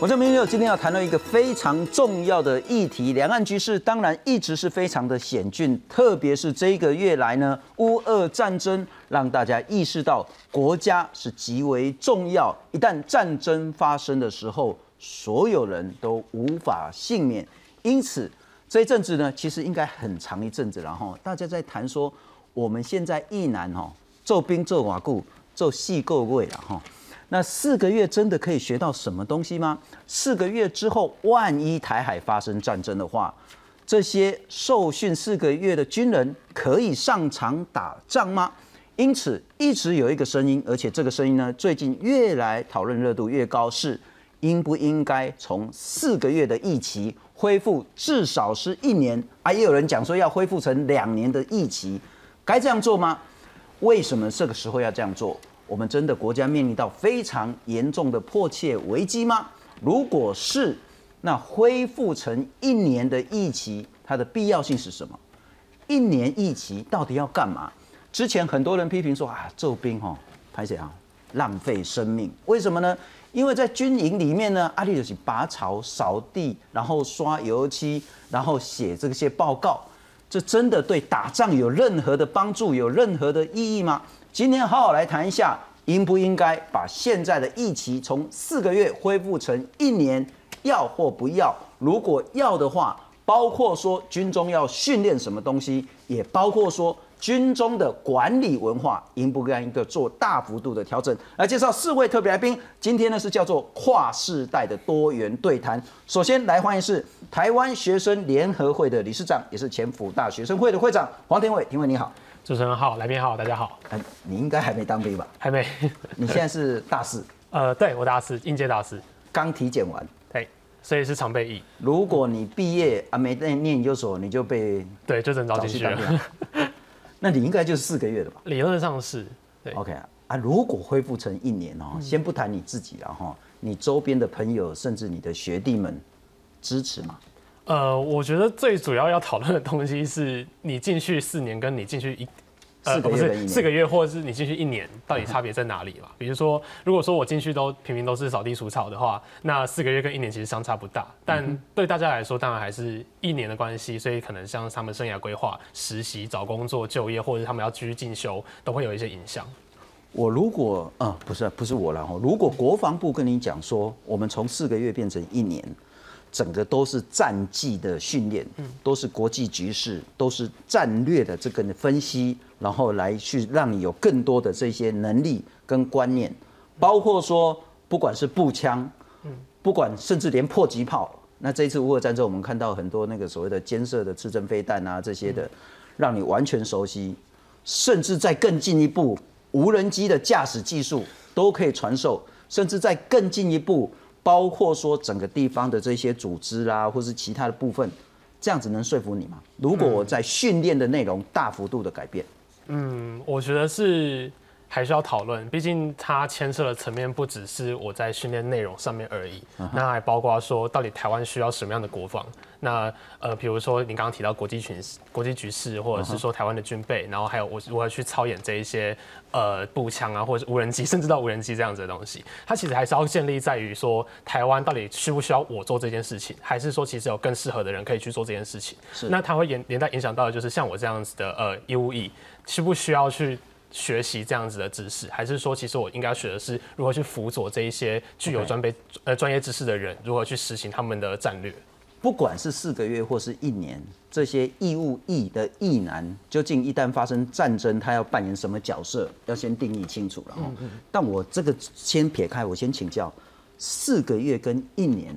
我这明六今天要谈到一个非常重要的议题，两岸局势当然一直是非常的险峻，特别是这一个月来呢，乌俄战争让大家意识到国家是极为重要，一旦战争发生的时候，所有人都无法幸免。因此，这一阵子呢，其实应该很长一阵子了哈，大家在谈说我们现在一南哈，做兵做瓦固做戏够位了哈。那四个月真的可以学到什么东西吗？四个月之后，万一台海发生战争的话，这些受训四个月的军人可以上场打仗吗？因此，一直有一个声音，而且这个声音呢，最近越来讨论热度越高，是应不应该从四个月的疫期恢复至少是一年？啊，也有人讲说要恢复成两年的疫期，该这样做吗？为什么这个时候要这样做？我们真的国家面临到非常严重的迫切危机吗？如果是，那恢复成一年的疫期，它的必要性是什么？一年疫期到底要干嘛？之前很多人批评说啊，揍兵哈，拍谁啊？浪费生命。为什么呢？因为在军营里面呢，阿力就是拔草、扫地，然后刷油漆，然后写这些报告，这真的对打仗有任何的帮助，有任何的意义吗？今天好好来谈一下，应不应该把现在的疫情从四个月恢复成一年，要或不要？如果要的话，包括说军中要训练什么东西，也包括说军中的管理文化应不应该一个做大幅度的调整。来介绍四位特别来宾，今天呢是叫做跨世代的多元对谈。首先来欢迎是台湾学生联合会的理事长，也是前辅大学生会的会长黄天伟，天伟你好。主持人好，来宾好，大家好。哎，你应该还没当兵吧？还没。你现在是大四？呃，对我大四，应届大四，刚体检完。对，所以是常备役。如果你毕业啊没念念研究所，你就被对，就能早进去了。那你应该就是四个月了吧？理论上是。对。OK 啊啊，如果恢复成一年哦，先不谈你自己了哈，你周边的朋友甚至你的学弟们支持吗？呃，我觉得最主要要讨论的东西是你进去四年，跟你进去一呃不是四个月，或者是你进去一年，到底差别在哪里嘛？比如说，如果说我进去都平平都是扫地除草的话，那四个月跟一年其实相差不大。但对大家来说，当然还是一年的关系，所以可能像他们生涯规划、实习、找工作、就业，或者他们要继续进修，都会有一些影响。我如果啊，不是不是我了哈，如果国防部跟你讲说，我们从四个月变成一年。整个都是战绩的训练，都是国际局势，都是战略的这个分析，然后来去让你有更多的这些能力跟观念，包括说不管是步枪，不管甚至连迫击炮，那这一次乌俄战争我们看到很多那个所谓的监射的刺针飞弹啊这些的，让你完全熟悉，甚至在更进一步，无人机的驾驶技术都可以传授，甚至在更进一步。包括说整个地方的这些组织啦，或是其他的部分，这样子能说服你吗？如果我在训练的内容大幅度的改变，嗯，我觉得是。还需要讨论，毕竟它牵涉的层面不只是我在训练内容上面而已，那还包括说到底台湾需要什么样的国防？那呃，比如说你刚刚提到国际群国际局势，或者是说台湾的军备，然后还有我如何去操演这一些呃步枪啊，或者是无人机，甚至到无人机这样子的东西，它其实还是要建立在于说台湾到底需不需要我做这件事情，还是说其实有更适合的人可以去做这件事情？是，那它会连连带影响到的就是像我这样子的呃义务役，需不需要去？学习这样子的知识，还是说，其实我应该学的是如何去辅佐这一些具有专备呃专业知识的人，如何去实行他们的战略？不管是四个月或是一年，这些义务役的役男，究竟一旦发生战争，他要扮演什么角色，要先定义清楚了哈。但我这个先撇开，我先请教，四个月跟一年，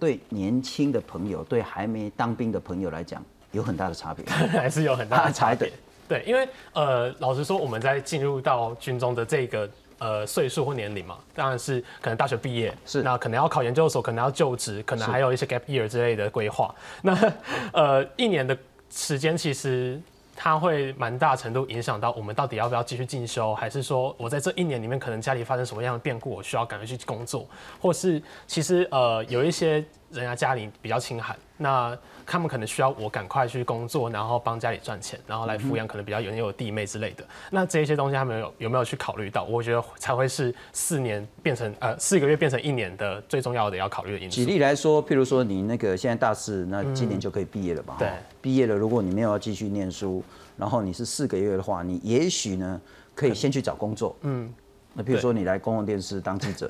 对年轻的朋友，对还没当兵的朋友来讲，有很大的差别，还是有很大的差别。对，因为呃，老实说，我们在进入到军中的这个呃岁数或年龄嘛，当然是可能大学毕业，是那可能要考研究所，可能要就职，可能还有一些 gap year 之类的规划。那呃，一年的时间其实它会蛮大程度影响到我们到底要不要继续进修，还是说我在这一年里面可能家里发生什么样的变故，我需要赶快去工作，或是其实呃有一些。人家家里比较清寒，那他们可能需要我赶快去工作，然后帮家里赚钱，然后来抚养可能比较有有弟妹之类的。那这些东西他们有有没有去考虑到？我觉得才会是四年变成呃四个月变成一年的最重要的要考虑的因素。举例来说，譬如说你那个现在大四，那今年就可以毕业了吧？对，毕业了，如果你没有要继续念书，然后你是四个月的话，你也许呢可以先去找工作。嗯，那譬如说你来公共电视当记者，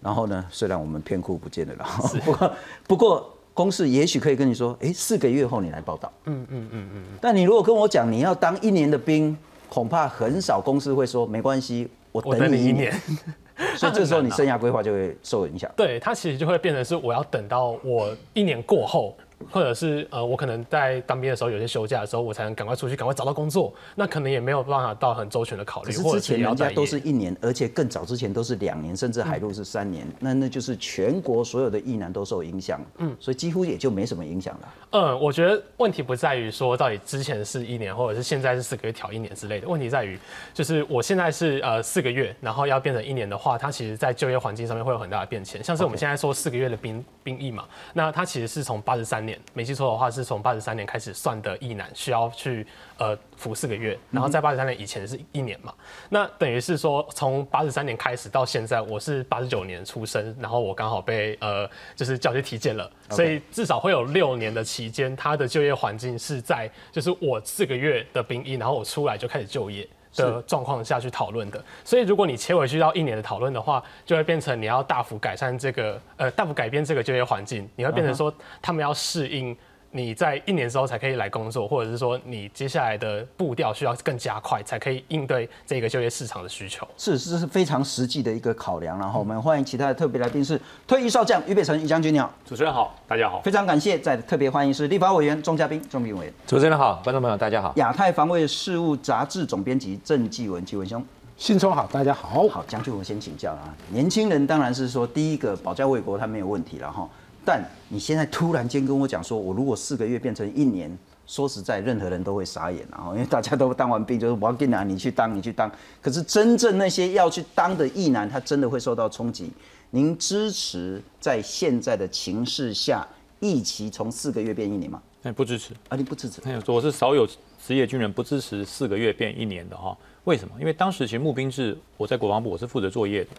然后呢，虽然我们片库不见了啦，不过 不过。公司也许可以跟你说，哎，四个月后你来报道。嗯嗯嗯嗯。但你如果跟我讲你要当一年的兵，恐怕很少公司会说没关系，我等你一年。所以这时候你 生涯规划就会受影响。对，它其实就会变成是我要等到我一年过后。或者是呃，我可能在当兵的时候有些休假的时候，我才能赶快出去，赶快找到工作。那可能也没有办法到很周全的考虑。可是之前人家都是一年，而且更早之前都是两年，甚至海陆是三年。那那就是全国所有的役男都受影响。嗯，所以几乎也就没什么影响了。嗯，我觉得问题不在于说到底之前是一年，或者是现在是四个月调一年之类的。问题在于，就是我现在是呃四个月，然后要变成一年的话，它其实在就业环境上面会有很大的变迁。像是我们现在说四个月的兵兵役嘛，那它其实是从八十三年。没记错的话，是从八十三年开始算的，役男需要去呃服四个月，然后在八十三年以前是一年嘛。那等于是说，从八十三年开始到现在，我是八十九年出生，然后我刚好被呃就是叫去体检了，所以至少会有六年的期间，他的就业环境是在就是我四个月的兵役，然后我出来就开始就业。的状况下去讨论的，所以如果你切回去到一年的讨论的话，就会变成你要大幅改善这个呃大幅改变这个就业环境，你会变成说他们要适应。你在一年之后才可以来工作，或者是说你接下来的步调需要更加快，才可以应对这个就业市场的需求。是，这是非常实际的一个考量。然后我们欢迎其他的特别来宾是退役少将于北辰于将军，你好，主持人好，大家好，非常感谢。在特别欢迎是立法委员钟嘉宾，钟炳伟，主持人好，观众朋友大家好。亚太防卫事务杂志总编辑郑继文，继文兄，新春好，大家好。好，将军我先请教啊，年轻人当然是说第一个保家卫国，他没有问题了哈。但你现在突然间跟我讲说，我如果四个月变成一年，说实在，任何人都会傻眼然啊！因为大家都当完兵，就是我要跟你去当，你去当。可是真正那些要去当的役男，他真的会受到冲击。您支持在现在的情势下，役期从四个月变一年吗？哎，不支持啊！你不支持？我是少有职业军人不支持四个月变一年的哈。为什么？因为当时其实募兵制，我在国防部，我是负责作业的。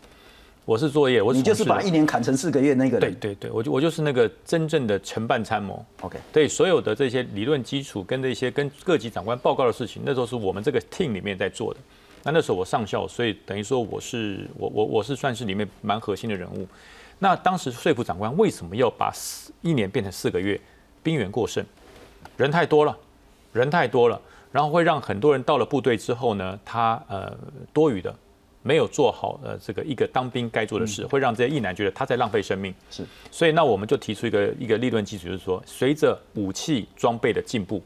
我是作业，我你就是把一年砍成四个月那个人。对对对，我就我就是那个真正的承办参谋。OK，对所有的这些理论基础跟这些跟各级长官报告的事情，那时候是我们这个 team 里面在做的。那那时候我上校，所以等于说我是我我我是算是里面蛮核心的人物。那当时说服长官为什么要把四一年变成四个月？兵员过剩，人太多了，人太多了，然后会让很多人到了部队之后呢，他呃多余的。没有做好呃这个一个当兵该做的事，会让这些役男觉得他在浪费生命。是，所以那我们就提出一个一个立论基础，就是说，随着武器装备的进步，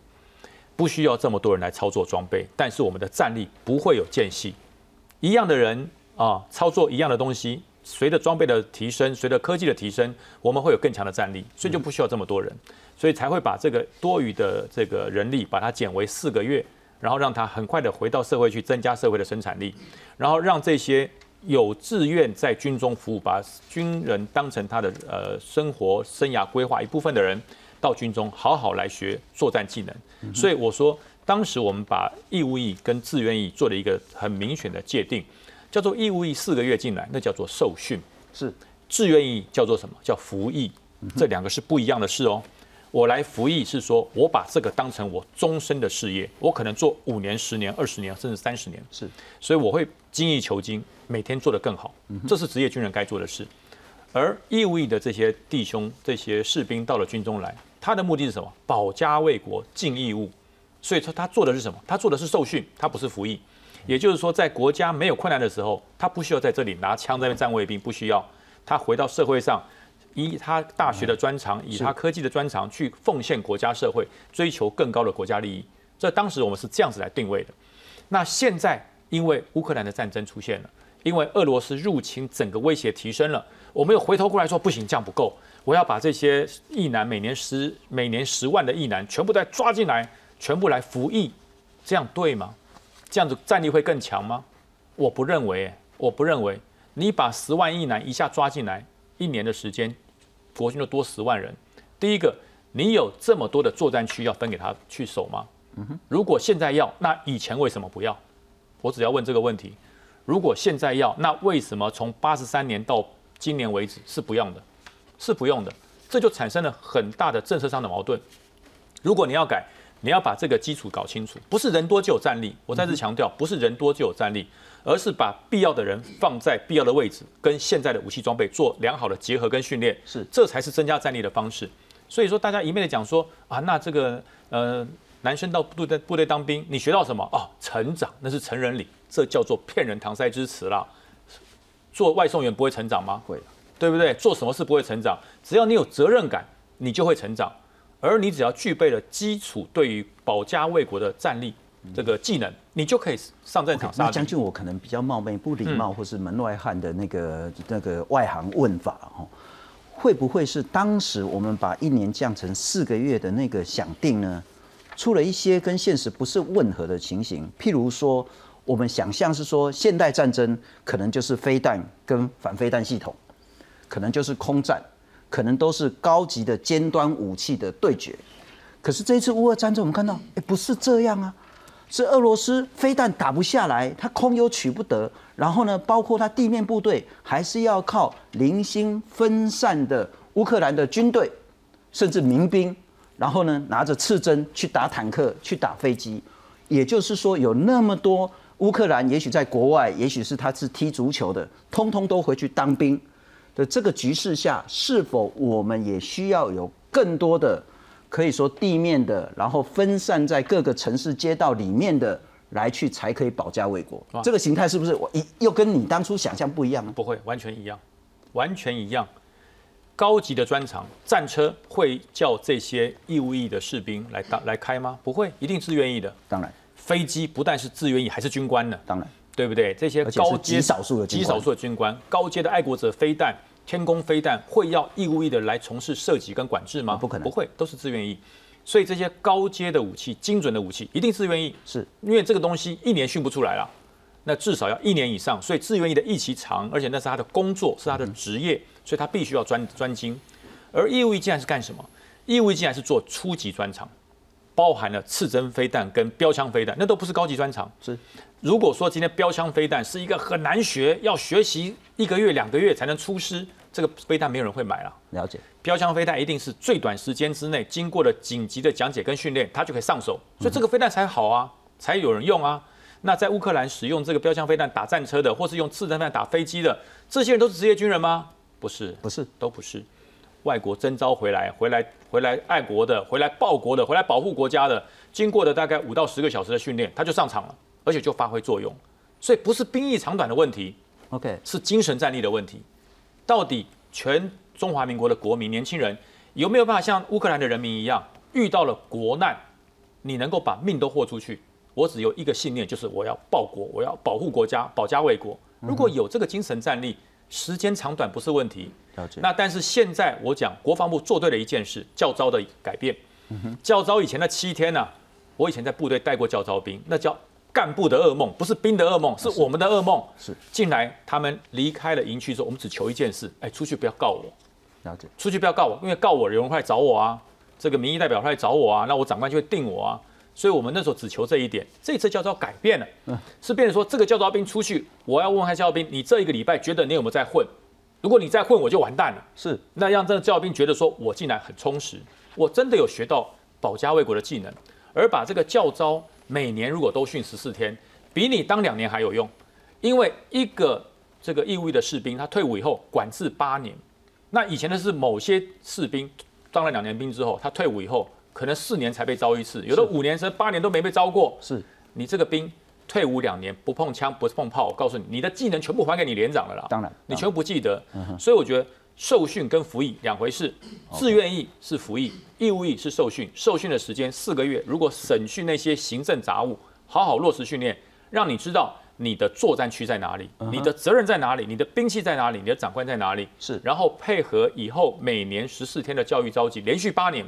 不需要这么多人来操作装备，但是我们的战力不会有间隙，一样的人啊操作一样的东西，随着装备的提升，随着科技的提升，我们会有更强的战力，所以就不需要这么多人，所以才会把这个多余的这个人力把它减为四个月。然后让他很快的回到社会去增加社会的生产力，然后让这些有志愿在军中服务、把军人当成他的呃生活生涯规划一部分的人，到军中好好来学作战技能。所以我说，当时我们把义务役跟志愿役做了一个很明显的界定，叫做义务役四个月进来，那叫做受训；是志愿役叫做什么？叫服役。这两个是不一样的事哦。我来服役是说，我把这个当成我终身的事业，我可能做五年、十年、二十年，甚至三十年。是，所以我会精益求精，每天做得更好。这是职业军人该做的事。而义务役的这些弟兄、这些士兵到了军中来，他的目的是什么？保家卫国，尽义务。所以说他做的是什么？他做的是受训，他不是服役。也就是说，在国家没有困难的时候，他不需要在这里拿枪在那边站卫兵，不需要。他回到社会上。以他大学的专长，以他科技的专长去奉献国家社会，追求更高的国家利益。这当时我们是这样子来定位的。那现在因为乌克兰的战争出现了，因为俄罗斯入侵整个威胁提升了，我们又回头过来说不行，这样不够，我要把这些役男每年十每年十万的役男全部再抓进来，全部来服役，这样对吗？这样子战力会更强吗？我不认为，我不认为。你把十万役男一下抓进来，一年的时间。国军就多十万人。第一个，你有这么多的作战区要分给他去守吗？如果现在要，那以前为什么不要？我只要问这个问题。如果现在要，那为什么从八十三年到今年为止是不用的？是不用的，这就产生了很大的政策上的矛盾。如果你要改，你要把这个基础搞清楚，不是人多就有战力。我再次强调，不是人多就有战力，而是把必要的人放在必要的位置，跟现在的武器装备做良好的结合跟训练，是这才是增加战力的方式。所以说，大家一面的讲说啊，那这个呃，男生到部队部队当兵，你学到什么？哦，成长，那是成人礼，这叫做骗人搪塞之词啦。做外送员不会成长吗？会，对不对？做什么事不会成长？只要你有责任感，你就会成长。而你只要具备了基础对于保家卫国的战力这个技能，你就可以上战场。那将军，我可能比较冒昧、不礼貌，或是门外汉的那个那个外行问法哈，会不会是当时我们把一年降成四个月的那个想定呢，出了一些跟现实不是吻合的情形？譬如说，我们想象是说，现代战争可能就是飞弹跟反飞弹系统，可能就是空战。可能都是高级的尖端武器的对决，可是这一次乌俄战争，我们看到，哎，不是这样啊，是俄罗斯飞弹打不下来，它空优取不得，然后呢，包括它地面部队还是要靠零星分散的乌克兰的军队，甚至民兵，然后呢，拿着刺针去打坦克，去打飞机，也就是说，有那么多乌克兰，也许在国外，也许是他是踢足球的，通通都回去当兵。的这个局势下，是否我们也需要有更多的可以说地面的，然后分散在各个城市街道里面的来去，才可以保家卫国？这个形态是不是我一又跟你当初想象不一样呢？不会，完全一样，完全一样。高级的专长战车会叫这些义务役的士兵来当来开吗？不会，一定自愿意的。当然，飞机不但是自愿意，还是军官的。当然。对不对？这些高阶极少数的极少数的军官，高阶的爱国者飞弹、天宫飞弹，会要义务役的来从事射击跟管制吗？不可能，不会，都是自愿意。所以这些高阶的武器、精准的武器，一定自愿意。是因为这个东西一年训不出来了，那至少要一年以上。所以自愿意的役期长，而且那是他的工作，是他的职业，所以他必须要专专精。而义务役竟然是干什么？义务役竟然是做初级专长。包含了刺针飞弹跟标枪飞弹，那都不是高级专长。是，如果说今天标枪飞弹是一个很难学，要学习一个月两个月才能出师，这个飞弹没有人会买了。了解，标枪飞弹一定是最短时间之内经过了紧急的讲解跟训练，它就可以上手，所以这个飞弹才好啊，才有人用啊。那在乌克兰使用这个标枪飞弹打战车的，或是用刺针飞弹打飞机的，这些人都是职业军人吗？不是，不是，都不是。外国征召回来，回来回来爱国的，回来报国的，回来保护国家的，经过了大概五到十个小时的训练，他就上场了，而且就发挥作用。所以不是兵役长短的问题，OK，是精神战力的问题。到底全中华民国的国民年轻人有没有办法像乌克兰的人民一样，遇到了国难，你能够把命都豁出去？我只有一个信念，就是我要报国，我要保护国家，保家卫国。如果有这个精神战力，时间长短不是问题。那但是现在我讲国防部做对了一件事，教招的改变。教招以前的七天呢，我以前在部队带过教招兵，那叫干部的噩梦，不是兵的噩梦，是我们的噩梦。是进来他们离开了营区之后，我们只求一件事：哎，出去不要告我。了解。出去不要告我，因为告我有人会来找我啊，这个民意代表会来找我啊，那我长官就会定我啊。所以我们那时候只求这一点。这次教招改变了，是变成说这个教招兵出去，我要问一下教招兵，你这一个礼拜觉得你有没有在混？如果你再混，我就完蛋了。是，那让这个教兵觉得说，我进来很充实，我真的有学到保家卫国的技能，而把这个教招每年如果都训十四天，比你当两年还有用。因为一个这个义务役的士兵，他退伍以后管制八年，那以前的是某些士兵当了两年兵之后，他退伍以后可能四年才被招一次，有的五年甚至八年都没被招过。是你这个兵。退伍两年不碰枪不碰炮，我告诉你，你的技能全部还给你连长了啦。当然，你全部不记得。所以我觉得受训跟服役两回事，自愿役是服役，义务役是受训。受训的时间四个月，如果审讯那些行政杂务，好好落实训练，让你知道你的作战区在哪里，你的责任在哪里，你的兵器在哪里，你的长官在哪里。是，然后配合以后每年十四天的教育召集，连续八年，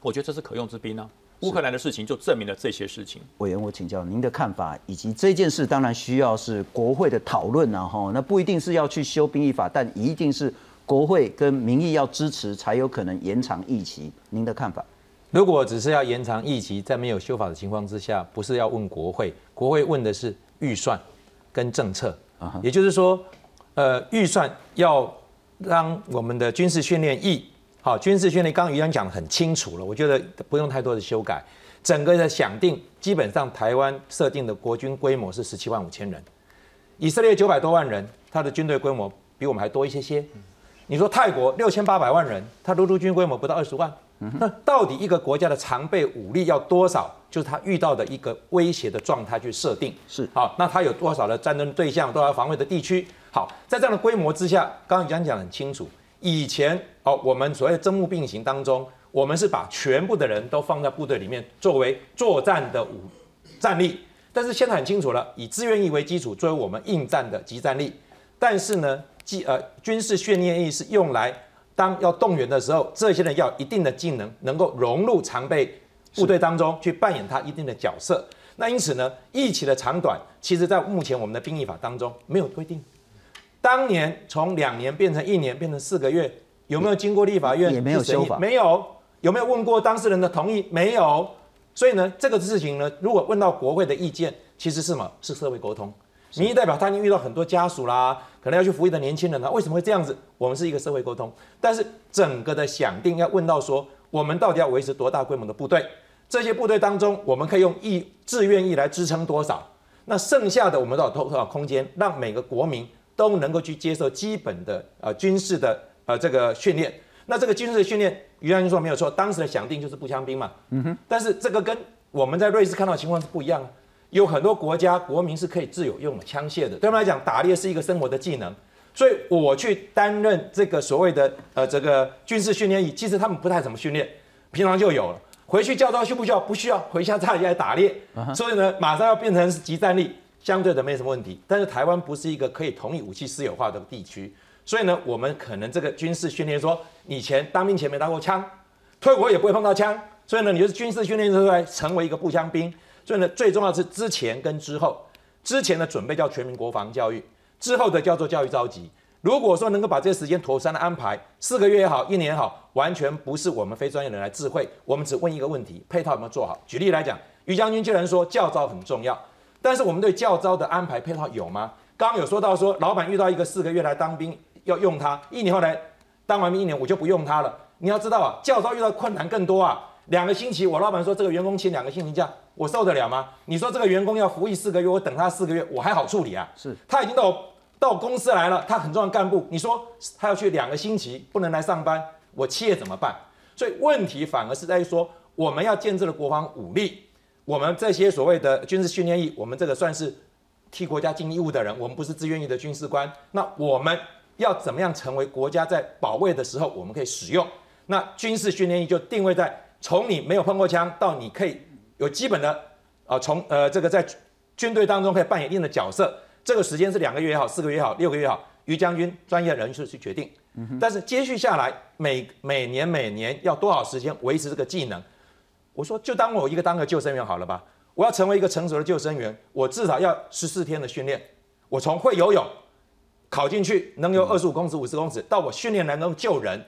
我觉得这是可用之兵啊。乌克兰的事情就证明了这些事情。委员，我请教您的看法，以及这件事当然需要是国会的讨论啊，哈，那不一定是要去修兵役法，但一定是国会跟民意要支持，才有可能延长议期。您的看法？如果只是要延长议期，在没有修法的情况之下，不是要问国会，国会问的是预算跟政策，也就是说，呃，预算要让我们的军事训练役，好，军事训练，刚刚于洋讲的很清楚了，我觉得不用太多的修改，整个的想定，基本上台湾设定的国军规模是十七万五千人，以色列九百多万人，他的军队规模比我们还多一些些。你说泰国六千八百万人，他陆军规模不到二十万，那到底一个国家的常备武力要多少？就是他遇到的一个威胁的状态去设定。是好，那他有多少的战争对象，多少防卫的地区？好，在这样的规模之下，刚刚讲讲很清楚。以前哦，我们所谓的征募并行当中，我们是把全部的人都放在部队里面作为作战的武战力，但是现在很清楚了，以志愿役为基础作为我们应战的集战力，但是呢？呃，军事训练役是用来当要动员的时候，这些人要一定的技能，能够融入常备部队当中去扮演他一定的角色。那因此呢，役期的长短，其实在目前我们的兵役法当中没有规定。当年从两年变成一年，变成四个月，有没有经过立法院？也没有修法，没有。有没有问过当事人的同意？没有。所以呢，这个事情呢，如果问到国会的意见，其实是什么？是社会沟通。民意代表他已经遇到很多家属啦，可能要去服役的年轻人啦，为什么会这样子？我们是一个社会沟通，但是整个的想定要问到说，我们到底要维持多大规模的部队？这些部队当中，我们可以用义志愿意来支撑多少？那剩下的我们都有多少空间，让每个国民都能够去接受基本的呃军事的呃这个训练？那这个军事的训练，于将军说没有错，当时的想定就是步枪兵嘛。嗯哼。但是这个跟我们在瑞士看到的情况是不一样啊。有很多国家国民是可以自由用枪械的，对他们来讲，打猎是一个生活的技能。所以我去担任这个所谓的呃这个军事训练役，其实他们不太怎么训练，平常就有了。回去教招需不需要？不需要，回家家里来打猎。所以呢，马上要变成是集战力，相对的没什么问题。但是台湾不是一个可以同意武器私有化的地区，所以呢，我们可能这个军事训练说，以前当兵前没拿过枪，退伍也不会碰到枪，所以呢，你就是军事训练出来成为一个步枪兵。所以呢，最重要是之前跟之后，之前的准备叫全民国防教育，之后的叫做教育召集。如果说能够把这些时间妥善的安排，四个月也好，一年也好，完全不是我们非专业人来智慧。我们只问一个问题：配套有没有做好？举例来讲，于将军既然说教招很重要，但是我们对教招的安排配套有吗？刚刚有说到说，老板遇到一个四个月来当兵要用他，一年后来当完兵一年我就不用他了。你要知道啊，教招遇到困难更多啊。两个星期，我老板说这个员工请两个星期假，我受得了吗？你说这个员工要服役四个月，我等他四个月，我还好处理啊。是，他已经到到公司来了，他很重要的干部，你说他要去两个星期不能来上班，我企业怎么办？所以问题反而是在于说，我们要建设的国防武力，我们这些所谓的军事训练役，我们这个算是替国家尽义务的人，我们不是自愿役的军事官，那我们要怎么样成为国家在保卫的时候我们可以使用？那军事训练役就定位在。从你没有碰过枪到你可以有基本的啊，从呃这个在军队当中可以扮演一定的角色，这个时间是两个月也好，四个月也好，六个月也好，于将军专业人士去决定。但是接续下来每每年每年要多少时间维持这个技能？我说就当我一个当个救生员好了吧。我要成为一个成熟的救生员，我至少要十四天的训练。我从会游泳考进去能游二十五公尺、五十公尺，到我训练能够救人。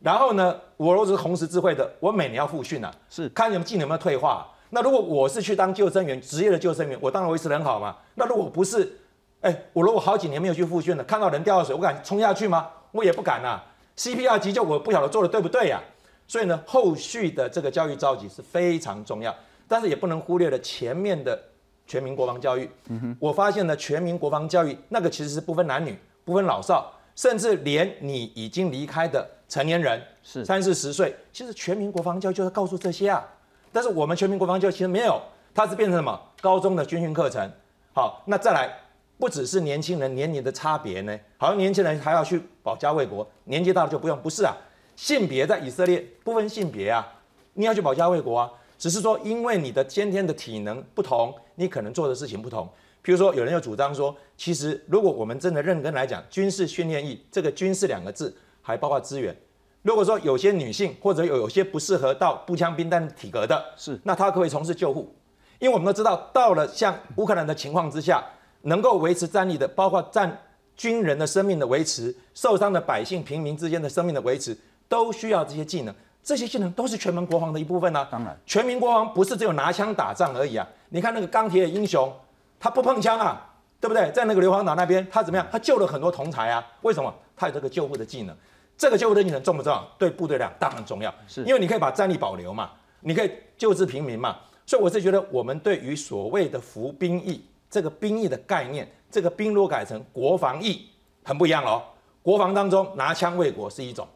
然后呢，我如果是红十字会的，我每年要复训啊，是看你们技能有没有退化。那如果我是去当救生员，职业的救生员，我当然维持很好嘛。那如果不是，哎，我如果好几年没有去复训了，看到人掉到水，我敢冲下去吗？我也不敢呐。CPR 急救我不晓得做的对不对呀。所以呢，后续的这个教育召集是非常重要，但是也不能忽略了前面的全民国防教育。嗯哼，我发现呢，全民国防教育那个其实是不分男女、不分老少，甚至连你已经离开的。成年人是三四十岁，其实全民国防教育就是告诉这些啊。但是我们全民国防教育其实没有，它是变成什么？高中的军训课程。好，那再来，不只是年轻人年龄的差别呢，好像年轻人还要去保家卫国，年纪大了就不用。不是啊，性别在以色列不分性别啊，你要去保家卫国啊，只是说因为你的先天的体能不同，你可能做的事情不同。譬如说，有人又主张说，其实如果我们真的认真来讲，军事训练役这个“军事”两个字，还包括资源。如果说有些女性或者有有些不适合到步枪兵但体格的，是那她可以从事救护，因为我们都知道，到了像乌克兰的情况之下，能够维持战力的，包括战军人的生命的维持，受伤的百姓、平民之间的生命的维持，都需要这些技能。这些技能都是全民国防的一部分呢、当然，全民国防不是只有拿枪打仗而已啊！你看那个钢铁英雄，他不碰枪啊，对不对？在那个硫磺岛那边，他怎么样？他救了很多同才啊。为什么？他有这个救护的技能。这个救护的技能重不重要？对部队来讲当然重要，是因为你可以把战力保留嘛，你可以救治平民嘛。所以我是觉得，我们对于所谓的服兵役这个兵役的概念，这个兵如果改成国防役，很不一样喽。国防当中拿枪卫国是一种，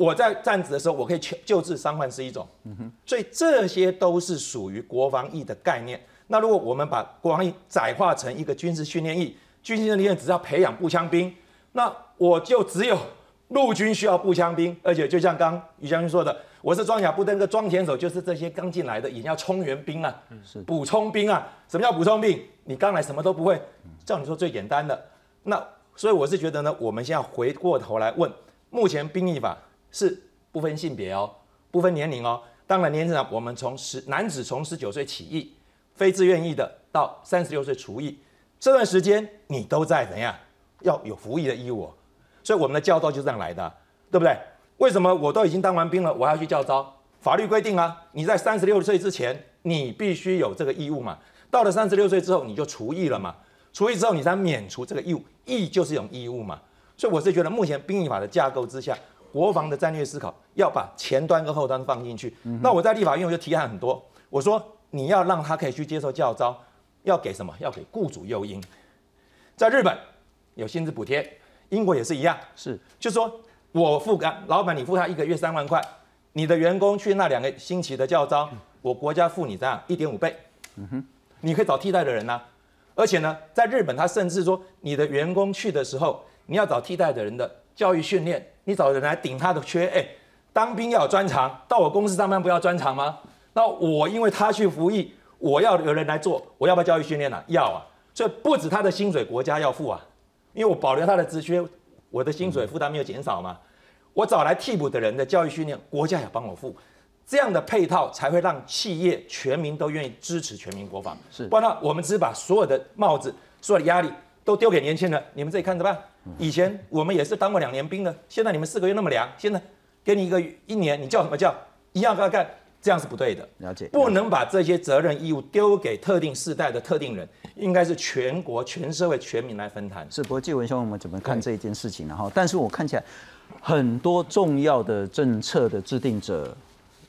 我在战职的时候，我可以救救治伤患是一种，所以这些都是属于国防役的概念。那如果我们把国防役窄化成一个军事训练役，军事训练只要培养步枪兵，那我就只有陆军需要步枪兵，而且就像刚于将军说的，我是装甲部队那个装填手，就是这些刚进来的，也要充援兵啊，是补充兵啊。什么叫补充兵？你刚来什么都不会，照你说最简单的。那所以我是觉得呢，我们现在回过头来问，目前兵役法是不分性别哦，不分年龄哦。当然年龄上，我们从十男子从十九岁起役，非自愿役的到三十六岁除役，这段时间你都在怎样要有服役的义务、所以我们的教招就是这样来的，对不对？为什么我都已经当完兵了，我还要去教招？法律规定啊，你在三十六岁之前，你必须有这个义务嘛。到了三十六岁之后，你就除役了嘛。除役之后，你才免除这个义务，义就是一种义务嘛。所以我是觉得，目前兵役法的架构之下，国防的战略思考要把前端跟后端放进去。那我在立法院我就提案很多，我说你要让他可以去接受教招，要给什么？要给雇主诱因。在日本有薪资补贴，英国也是一样。是就是说我付给老板，你付他一个月三万块，你的员工去那两个星期的教招，我国家付你这样一点五倍，嗯哼，你可以找替代的人呐、而且呢，在日本他甚至说，你的员工去的时候，你要找替代的人的教育训练，你找人来顶他的缺，哎，当兵要有专长，到我公司上班不要专长吗？那我因为他去服役，我要有人来做，我要不要教育训练啊？要啊，所以不止他的薪水国家要付啊，因为我保留他的职缺，我的薪水负担没有减少嘛。我找来替补的人的教育训练，国家也帮我付，这样的配套才会让企业全民都愿意支持全民国防。是不然的话，我们只是把所有的帽子、所有的压力都丢给年轻人，你们自己看着办。以前我们也是当过两年兵的，现在你们四个月那么凉，现在给你一个一年，你叫什么叫？一样要干，这样是不对的。了解，不能把这些责任义务丢给特定世代的特定人，应该是全国、全社会、全民来分摊。是，不过纪文兄，我们怎么看这一件事情呢？哈，但是我看起来很多重要的政策的制定者、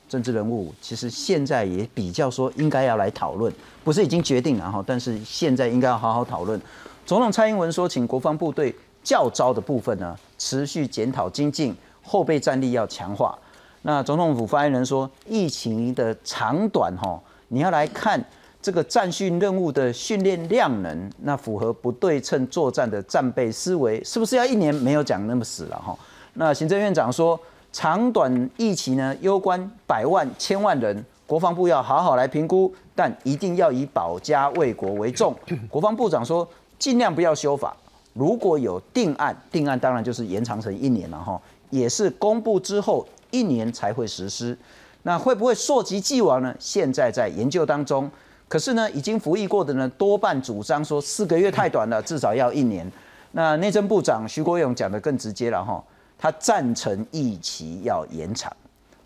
政治人物，其实现在也比较说应该要来讨论，不是已经决定了哈，但是现在应该要好好讨论。总统蔡英文说，请国防部对教招的部分呢，持续检讨精进，后备战力要强化。那总统府发言人说，疫情的长短哈，你要来看这个战训任务的训练量能，那符合不对称作战的战备思维，是不是要一年？没有讲那么死了哈。那行政院长说，长短疫期呢，攸关百万、千万人，国防部要好好来评估，但一定要以保家卫国为重。国防部长说，尽量不要修法，如果有定案，定案当然就是延长成一年了哈，也是公布之后一年才会实施。那会不会溯及既往呢？现在在研究当中。可是呢，已经服役过的呢，多半主张说四个月太短了，至少要一年。那内政部长徐国勇讲得更直接了哈，他赞成役期要延长。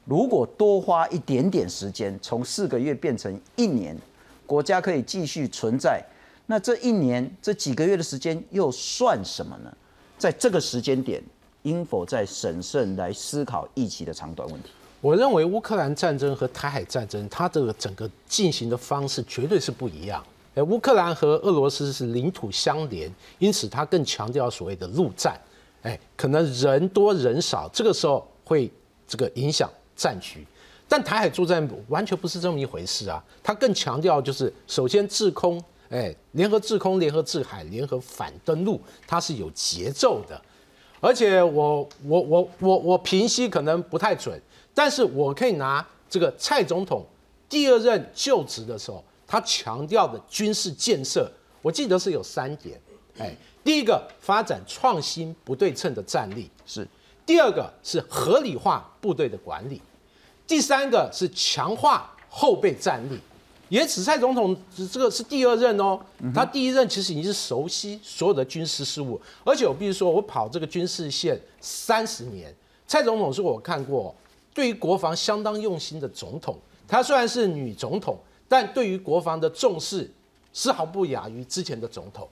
如果多花一点点时间，从四个月变成一年，国家可以继续存在。那这一年这几个月的时间又算什么呢？在这个时间点，应否再审慎来思考役期的长短问题？我认为乌克兰战争和台海战争，它这个整个进行的方式绝对是不一样。哎，乌克兰和俄罗斯是领土相连，因此它更强调所谓的陆战。哎，可能人多人少，这个时候会这个影响战局。但台海作战完全不是这么一回事啊！它更强调就是首先制空，哎，联合制空、联合制海、联合反登陆，它是有节奏的。而且我我我我我平息可能不太准。但是我可以拿这个蔡总统第二任就职的时候，他强调的军事建设，我记得是有三点，哎，第一个发展创新不对称的战力，是；第二个是合理化部队的管理；第三个是强化后备战力。也此蔡总统这个是第二任哦，他第一任其实已经是熟悉所有的军事事务，而且我必须说，我跑这个军事线三十年，蔡总统是我看过对于国防相当用心的总统。她虽然是女总统，但对于国防的重视丝毫不亚于之前的总统。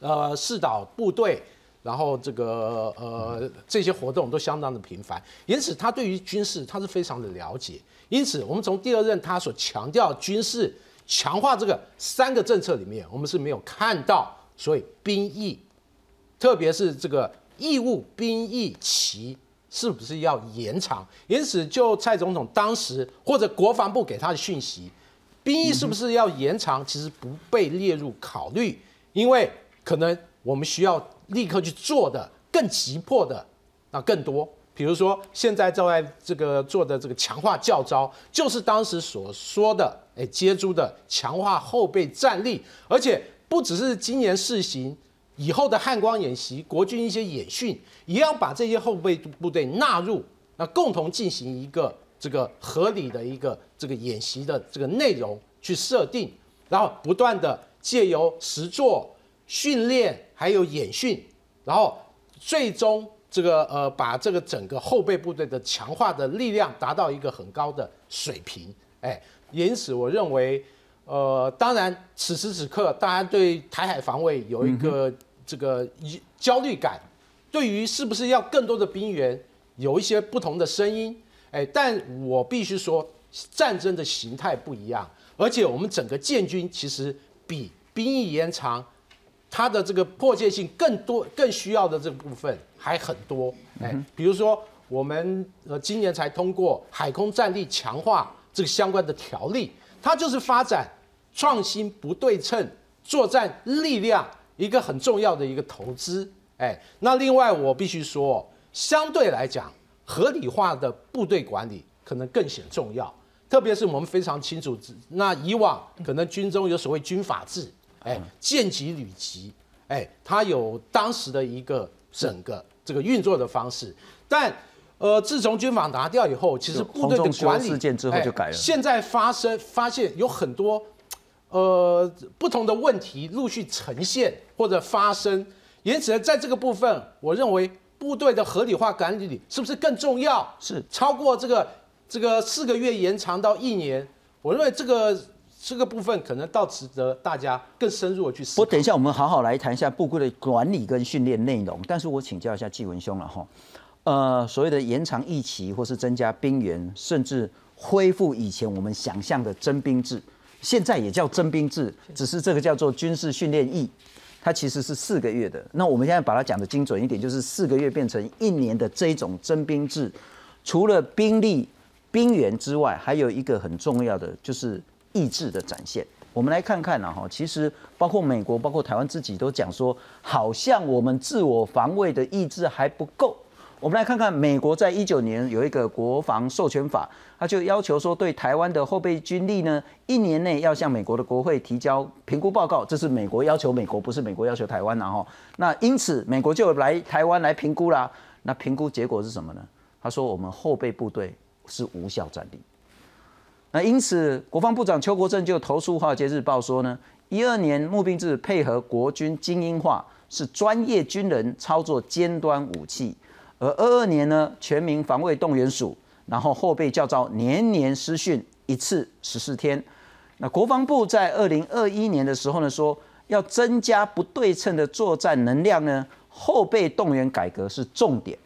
呃，视导部队，然后这个呃这些活动都相当的频繁，因此他对于军事他是非常的了解。因此，我们从第二任他所强调军事强化这个三个政策里面，我们是没有看到所谓兵役，特别是这个义务兵役期是不是要延长。因此，就蔡总统当时或者国防部给他的讯息，兵役是不是要延长，其实不被列入考虑，因为。可能我们需要立刻去做的更急迫的那更多，比如说现在正在这个做的这个强化教招，就是当时所说的哎接诸的强化后备战力，而且不只是今年试行，以后的汉光演习、国军一些演训，也要把这些后备部队纳入，那共同进行一个这个合理的一个这个演习的这个内容去设定，然后不断的借由实作。训练还有演训，然后最终这个呃把这个整个后备部队的强化的力量达到一个很高的水平，哎，因此我认为，呃，当然此时此刻大家对台海防卫有一个这个焦虑感，对于是不是要更多的兵员有一些不同的声音，哎，但我必须说战争的形态不一样，而且我们整个建军其实比兵役延长。它的这个迫切性更多，更需要的这部分还很多。哎，比如说我们呃今年才通过海空战力强化这个相关的条例，它就是发展创新不对称作战力量一个很重要的一个投资。哎，那另外我必须说，相对来讲，合理化的部队管理可能更显重要，特别是我们非常清楚，那以往可能军中有所谓军法制。哎，建级旅级，哎，它有当时的一个整个这个运作的方式，但呃，自从军法拿掉以后，其实部队的管理事件之后就改了。现在发生发现有很多呃不同的问题陆续呈现或者发生，因此在这个部分，我认为部队的合理化管理是不是更重要？是超过这个这个四个月延长到一年，我认为这个。这个部分可能倒值得大家更深入的去思考。我等一下，我们好好来谈一下部队的管理跟训练内容。但是我请教一下纪文兄了哈，呃，所谓的延长役期或是增加兵员，甚至恢复以前我们想象的征兵制，现在也叫征兵制，只是这个叫做军事训练役，它其实是四个月的。那我们现在把它讲的精准一点，就是四个月变成一年的这种征兵制，除了兵力、兵员之外，还有一个很重要的就是。意志的展现，我们来看看呢哈，其实包括美国、包括台湾自己都讲说，好像我们自我防卫的意志还不够。我们来看看美国在一九年有一个国防授权法，他就要求说，对台湾的后备军力呢，一年内要向美国的国会提交评估报告。这是美国要求美国，不是美国要求台湾然后，那因此美国就来台湾来评估啦。那评估结果是什么呢？他说我们后备部队是无效战力。那因此，国防部长邱国正就投诉《华尔街日报》说呢，一二年募兵制配合国军精英化，是专业军人操作尖端武器；而二二年呢，全民防卫动员署，然后后备教招年年失训一次十四天。那国防部在二零二一年的时候呢，说要增加不对称的作战能量呢，后备动员改革是重点。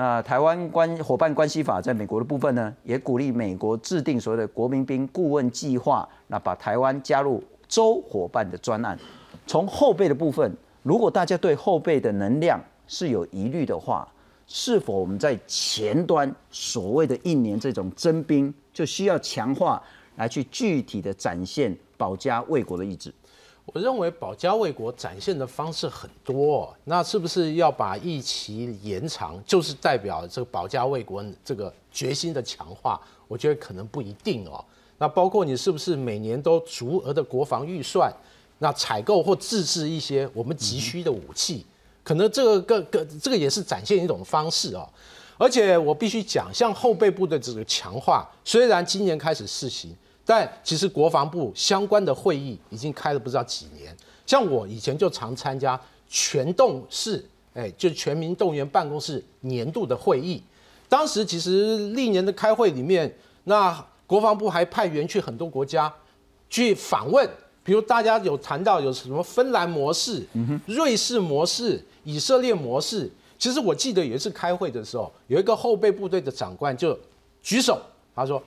那台湾关伙伴关系法在美国的部分呢，也鼓励美国制定所谓的国民兵顾问计划，那把台湾加入州伙伴的专案。从后备的部分，如果大家对后备的能量是有疑虑的话，是否我们在前端所谓的一年这种征兵，就需要强化来去具体的展现保家卫国的意志？我认为保家卫国展现的方式很多，那是不是要把疫期延长，就是代表这个保家卫国这个决心的强化？我觉得可能不一定哦。那包括你是不是每年都足额的国防预算，那采购或自制一些我们急需的武器，可能这个个个这个也是展现一种方式哦。而且我必须讲，像后备部的这个强化，虽然今年开始试行。但其实国防部相关的会议已经开了不知道几年。像我以前就常参加全动室，哎，就全民动员办公室年度的会议。当时其实历年的开会里面，那国防部还派员去很多国家去访问，比如大家有谈到有什么芬兰模式、瑞士模式、以色列模式。其实我记得有一次开会的时候，有一个后备部队的长官就举手，他说：“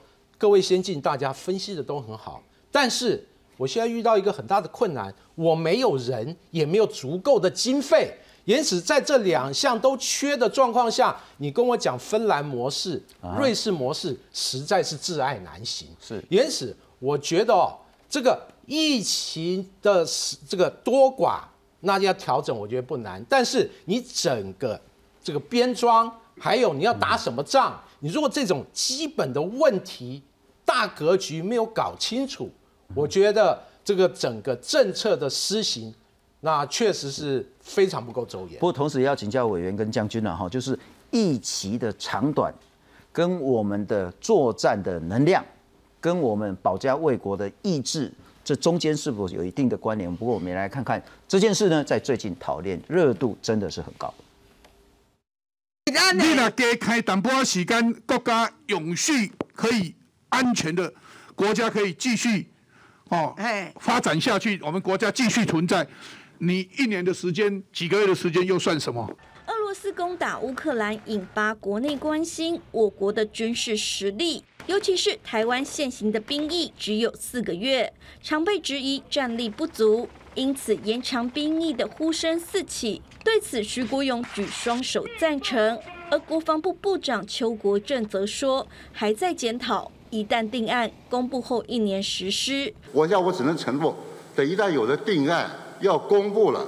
各位先进，大家分析的都很好，但是我现在遇到一个很大的困难，我没有人，也没有足够的经费，因此在这两项都缺的状况下，你跟我讲芬兰模式、瑞士模式，实在是挚爱难行。是因此，我觉得哦，这个疫情的这个多寡。”那要调整，我觉得不难。但是你整个这个编装，还有你要打什么仗，你如果这种基本的问题、大格局没有搞清楚，我觉得这个整个政策的施行，那确实是非常不够周延。不过同时也要请教委员跟将军了哈，就是疫期的长短，跟我们的作战的能量，跟我们保家卫国的意志。这中间是否有一定的关联？不过我们也来看看这件事呢，在最近讨论热度真的是很高。你若加开淡薄时间，国家永续可以安全的，国家可以继续哦发展下去，我们国家继续存在。你一年的时间、几个月的时间又算什么？俄罗斯攻打乌克兰，引发国内关心我国的军事实力。尤其是台湾现行的兵役只有四个月，常被质疑战力不足，因此延长兵役的呼声四起。对此，徐国勇举双手赞成，而国防部部长邱国正则说还在检讨，一旦定案公布后一年实施。我要我只能承诺，等一旦有了定案要公布了，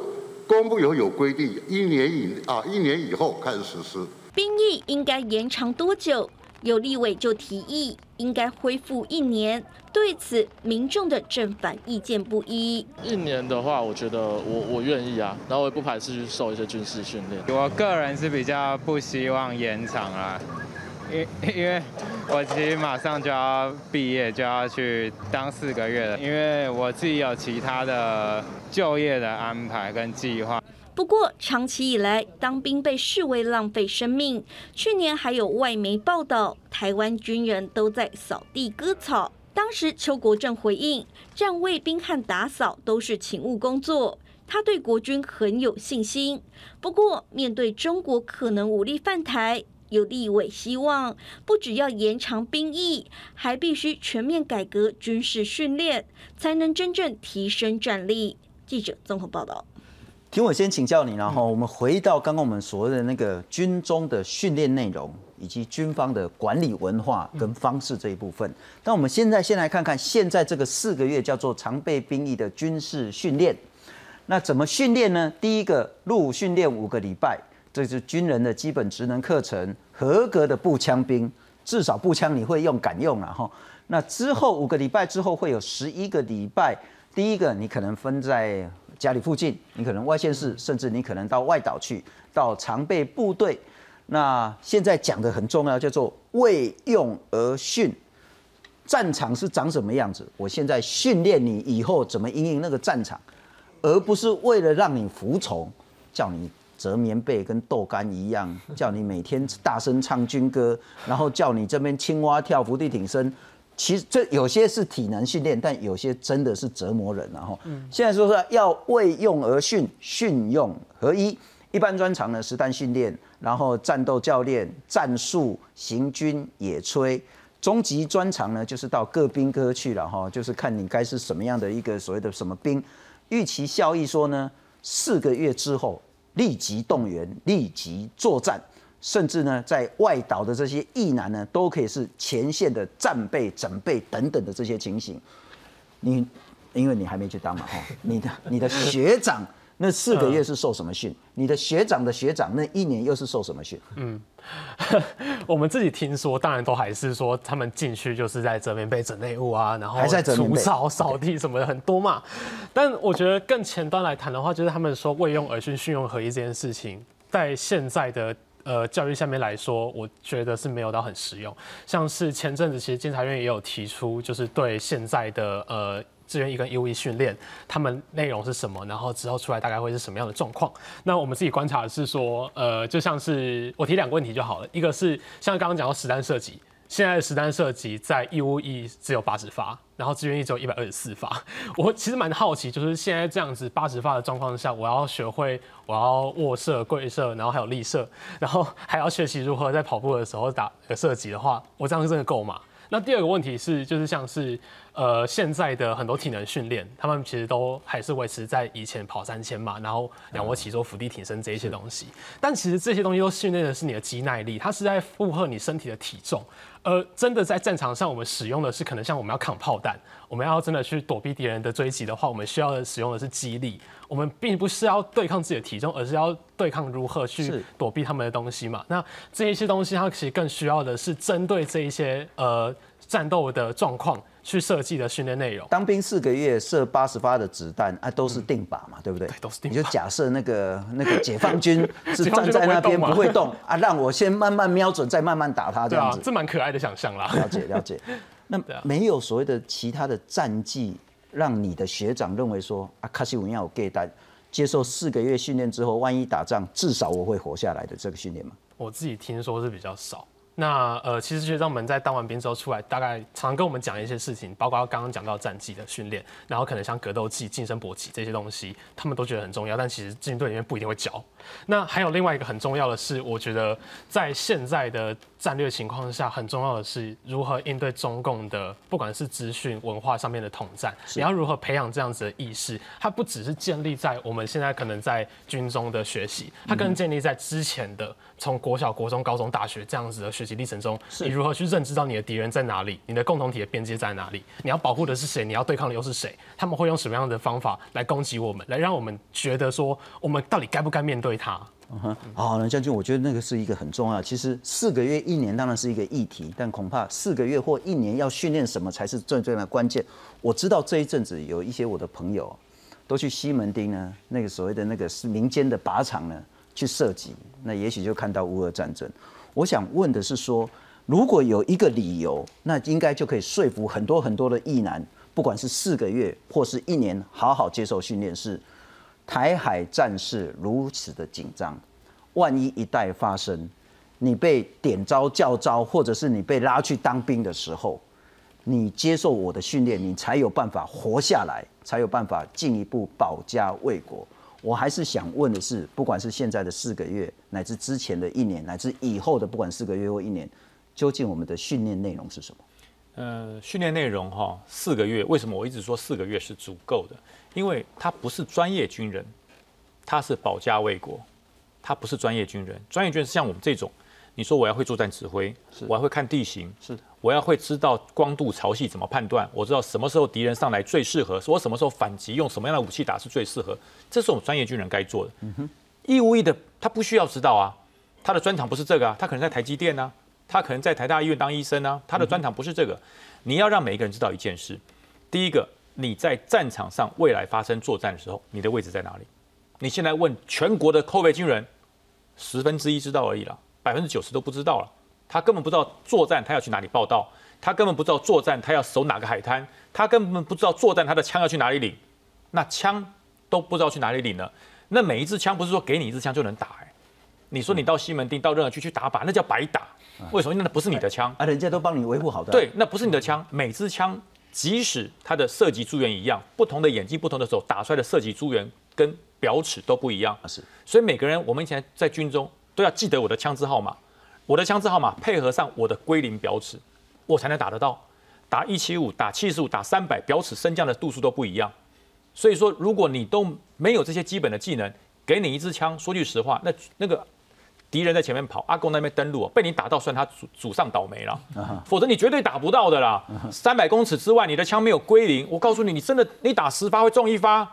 公布以后有规定，一年以啊一年以后开始实施。兵役应该延长多久？有立委就提议应该恢复一年，对此民众的正反意见不一。一年的话，我觉得我我愿意啊，然后我也不排斥去受一些军事训练。我个人是比较不希望延长啦，因因为我其实马上就要毕业，就要去当四个月了，因为我自己有其他的就业的安排跟计划。不过，长期以来，当兵被视为浪费生命。去年还有外媒报道，台湾军人都在扫地割草。当时邱国正回应，站卫兵和打扫都是勤务工作，他对国军很有信心。不过，面对中国可能武力犯台，有立委希望不只要延长兵役，还必须全面改革军事训练，才能真正提升战力。记者综合报道。听我先请教你，然后我们回到刚刚我们所谓的那个军中的训练内容，以及军方的管理文化跟方式这一部分。那我们现在先来看看现在这个四个月叫做常备兵役的军事训练。那怎么训练呢？第一个入伍训练五个礼拜，这是军人的基本职能课程，合格的步枪兵，至少步枪你会用敢用了哈。那之后五个礼拜之后会有十一个礼拜，第一个你可能分在。家里附近，你可能外县市，甚至你可能到外岛去，到常备部队。那现在讲的很重要，叫做为用而训。战场是长什么样子？我现在训练你以后怎么应应那个战场，而不是为了让你服从，叫你折棉被跟豆干一样，叫你每天大声唱军歌，然后叫你这边青蛙跳、伏地挺身。其实这有些是体能训练，但有些真的是折磨人。然后，现在说是要为用而训，训用合一。一般专长呢，实弹训练，然后战斗教练、战术、行军、野炊。中级专长呢，就是到各兵科去了哈，就是看你该是什么样的一个所谓的什么兵。预期效益说呢，四个月之后立即动员，立即作战。甚至呢，在外岛的这些役男呢，都可以是前线的战备、整备等等的这些情形。你因为你还没去当嘛，哈，你的你的学长那四个月是受什么训？你的学长的学长那一年又是受什么训？嗯，我们自己听说，当然都还是说他们进去就是在这边被整内务啊，然后还在除草、扫地什么的很多嘛。但我觉得更前端来谈的话，就是他们说为用而训、训用合一这件事情，在现在的。呃教育下面来说，我觉得是没有到很实用。像是前阵子其实监察院也有提出，就是对现在的呃。志愿役跟义务役训练，他们内容是什么？然后之后出来大概会是什么样的状况？那我们自己观察的是说，呃，就像是我提两个问题就好了。一个是像刚刚讲到实弹射击，现在的实弹射击在义务役只有八十发，然后志愿役只有一百二十四发。我其实蛮好奇，就是现在这样子八十发的状况下，我要学会我要卧射、跪射，然后还有立射，然后还要学习如何在跑步的时候打射击的话，我这样真的够吗？那第二个问题是，就是像是。呃，现在的很多体能训练，他们其实都还是维持在以前跑三千嘛，然后仰卧起坐、伏地挺身这一些东西。但其实这些东西都训练的是你的肌耐力，它是在负荷你身体的体重。而真的在战场上，我们使用的是可能像我们要扛炮弹，我们要真的去躲避敌人的追击的话，我们需要的使用的是激励。我们并不是要对抗自己的体重，而是要对抗如何去躲避他们的东西嘛。那这一些东西，它其实更需要的是针对这一些呃战斗的状况。去设计的训练内容，当兵四个月射八十发的子弹啊，都是定靶嘛，对不对？对，都是定。你就假设那个那个解放军 是站在那边不会动啊，让我先慢慢瞄准，再慢慢打他这样子。这蛮可爱的想象啦。了解了解。那没有所谓的其他的战绩，让你的学长认为说啊，卡西文要有 gay 单，接受四个月训练之后，万一打仗，至少我会活下来的这个训练吗？我自己听说是比较少。那呃，其实学长们在当完兵之后出来，大概常跟我们讲一些事情，包括刚刚讲到战绩的训练，然后可能像格斗技、近身搏击这些东西，他们都觉得很重要，但其实军队里面不一定会教。那还有另外一个很重要的是，我觉得在现在的战略情况下，很重要的是如何应对中共的，不管是资讯文化上面的统战，你要如何培养这样子的意识？它不只是建立在我们现在可能在军中的学习，它更建立在之前的。从国小、国中、高中、大学这样子的学习历程中，你如何去认知到你的敌人在哪里，你的共同体的边界在哪里？你要保护的是谁？你要对抗的又是谁？他们会用什么样的方法来攻击我们，来让我们觉得说，我们到底该不该面对他？嗯哼，好，梁将军，我觉得那个是一个很重要。其实四个月、一年当然是一个议题，但恐怕四个月或一年要训练什么才是最最的关键。我知道这一阵子有一些我的朋友都去西门町呢，那个所谓的那个是民间的靶场呢。去射击，那也许就看到乌俄战争。我想问的是说，如果有一个理由，那应该就可以说服很多很多的意男，不管是四个月或是一年，好好接受训练。是台海战事如此的紧张，万一一旦发生，你被点招叫招，或者是你被拉去当兵的时候，你接受我的训练，你才有办法活下来，才有办法进一步保家卫国。我还是想问的是，不管是现在的四个月，乃至之前的一年，乃至以后的不管四个月或一年，究竟我们的训练内容是什么？呃，训练内容哈，四个月，为什么我一直说四个月是足够的？因为他不是专业军人，他是保家卫国，他不是专业军人。专业军人是像我们这种。你说我要会作战指挥，我还会看地形，是我要会知道光度、潮汐怎么判断，我知道什么时候敌人上来最适合，我什么时候反击，用什么样的武器打是最适合，这是我们专业军人该做的。义务役的他不需要知道啊，他的专长不是这个啊，他可能在台积电啊，他可能在台大医院当医生啊，他的专长不是这个。你要让每一个人知道一件事：第一个，你在战场上未来发生作战的时候，你的位置在哪里？你现在问全国的后备军人，十分之一知道而已了。百分之九十都不知道了，他根本不知道作战他要去哪里报道，他根本不知道作战他要守哪个海滩，他根本不知道作战他的枪要去哪里领，那枪都不知道去哪里领了，那每一支枪不是说给你一支枪就能打哎，你说你到西门町到任何区去打靶，那叫白打，为什么？那不是你的枪啊，人家都帮你维护好的。对，那不是你的枪，每支枪即使它的射击珠源一样，不同的眼睛不同的时候打出来的射击珠源跟表尺都不一样是，所以每个人我们以前在军中。都要记得我的枪支号码，我的枪支号码配合上我的归零表尺，我才能打得到。打一七五、打七十五、打三百，表尺升降的度数都不一样。所以说，如果你都没有这些基本的技能，给你一支枪，说句实话，那那个敌人在前面跑，阿公那边登陆，被你打到，算他祖祖上倒霉了。否则你绝对打不到的啦。三百公尺之外，你的枪没有归零，我告诉你，你真的你打十发会中一发，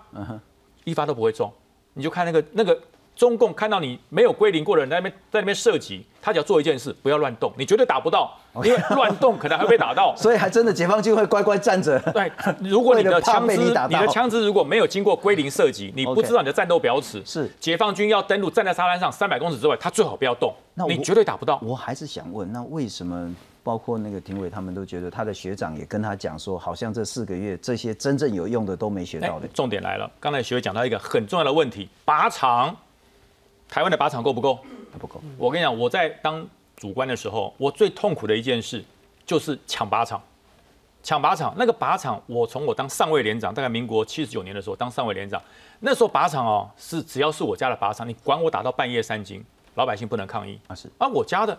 一发都不会中。你就看那个那个。中共看到你没有归零过的人在那边在那边射击，他只要做一件事，不要乱动，你绝对打不到，因为乱动可能还会被打到。所以还真的解放军会乖乖站着。对，如果 你的枪支，你你的枪支如果没有经过归零射击，你不知道你的战斗表尺。是解放军要登陆，站在沙滩上三百公尺之外，他最好不要动，你绝对打不到。我还是想问，那为什么？包括那个廷伟，他们都觉得他的学长也跟他讲说，好像这四个月这些真正有用的都没学到的。重点来了，刚才学伟讲到一个很重要的问题，靶场，台湾的靶场够不够？不够。我跟你讲，我在当主官的时候，我最痛苦的一件事就是抢靶场。抢靶场，那个靶场，我从我当上尉连长，大概民国七十九年的时候当上尉连长，那时候靶场哦，是只要是我家的靶场，你管我打到半夜三更，老百姓不能抗议啊，是啊，我家的。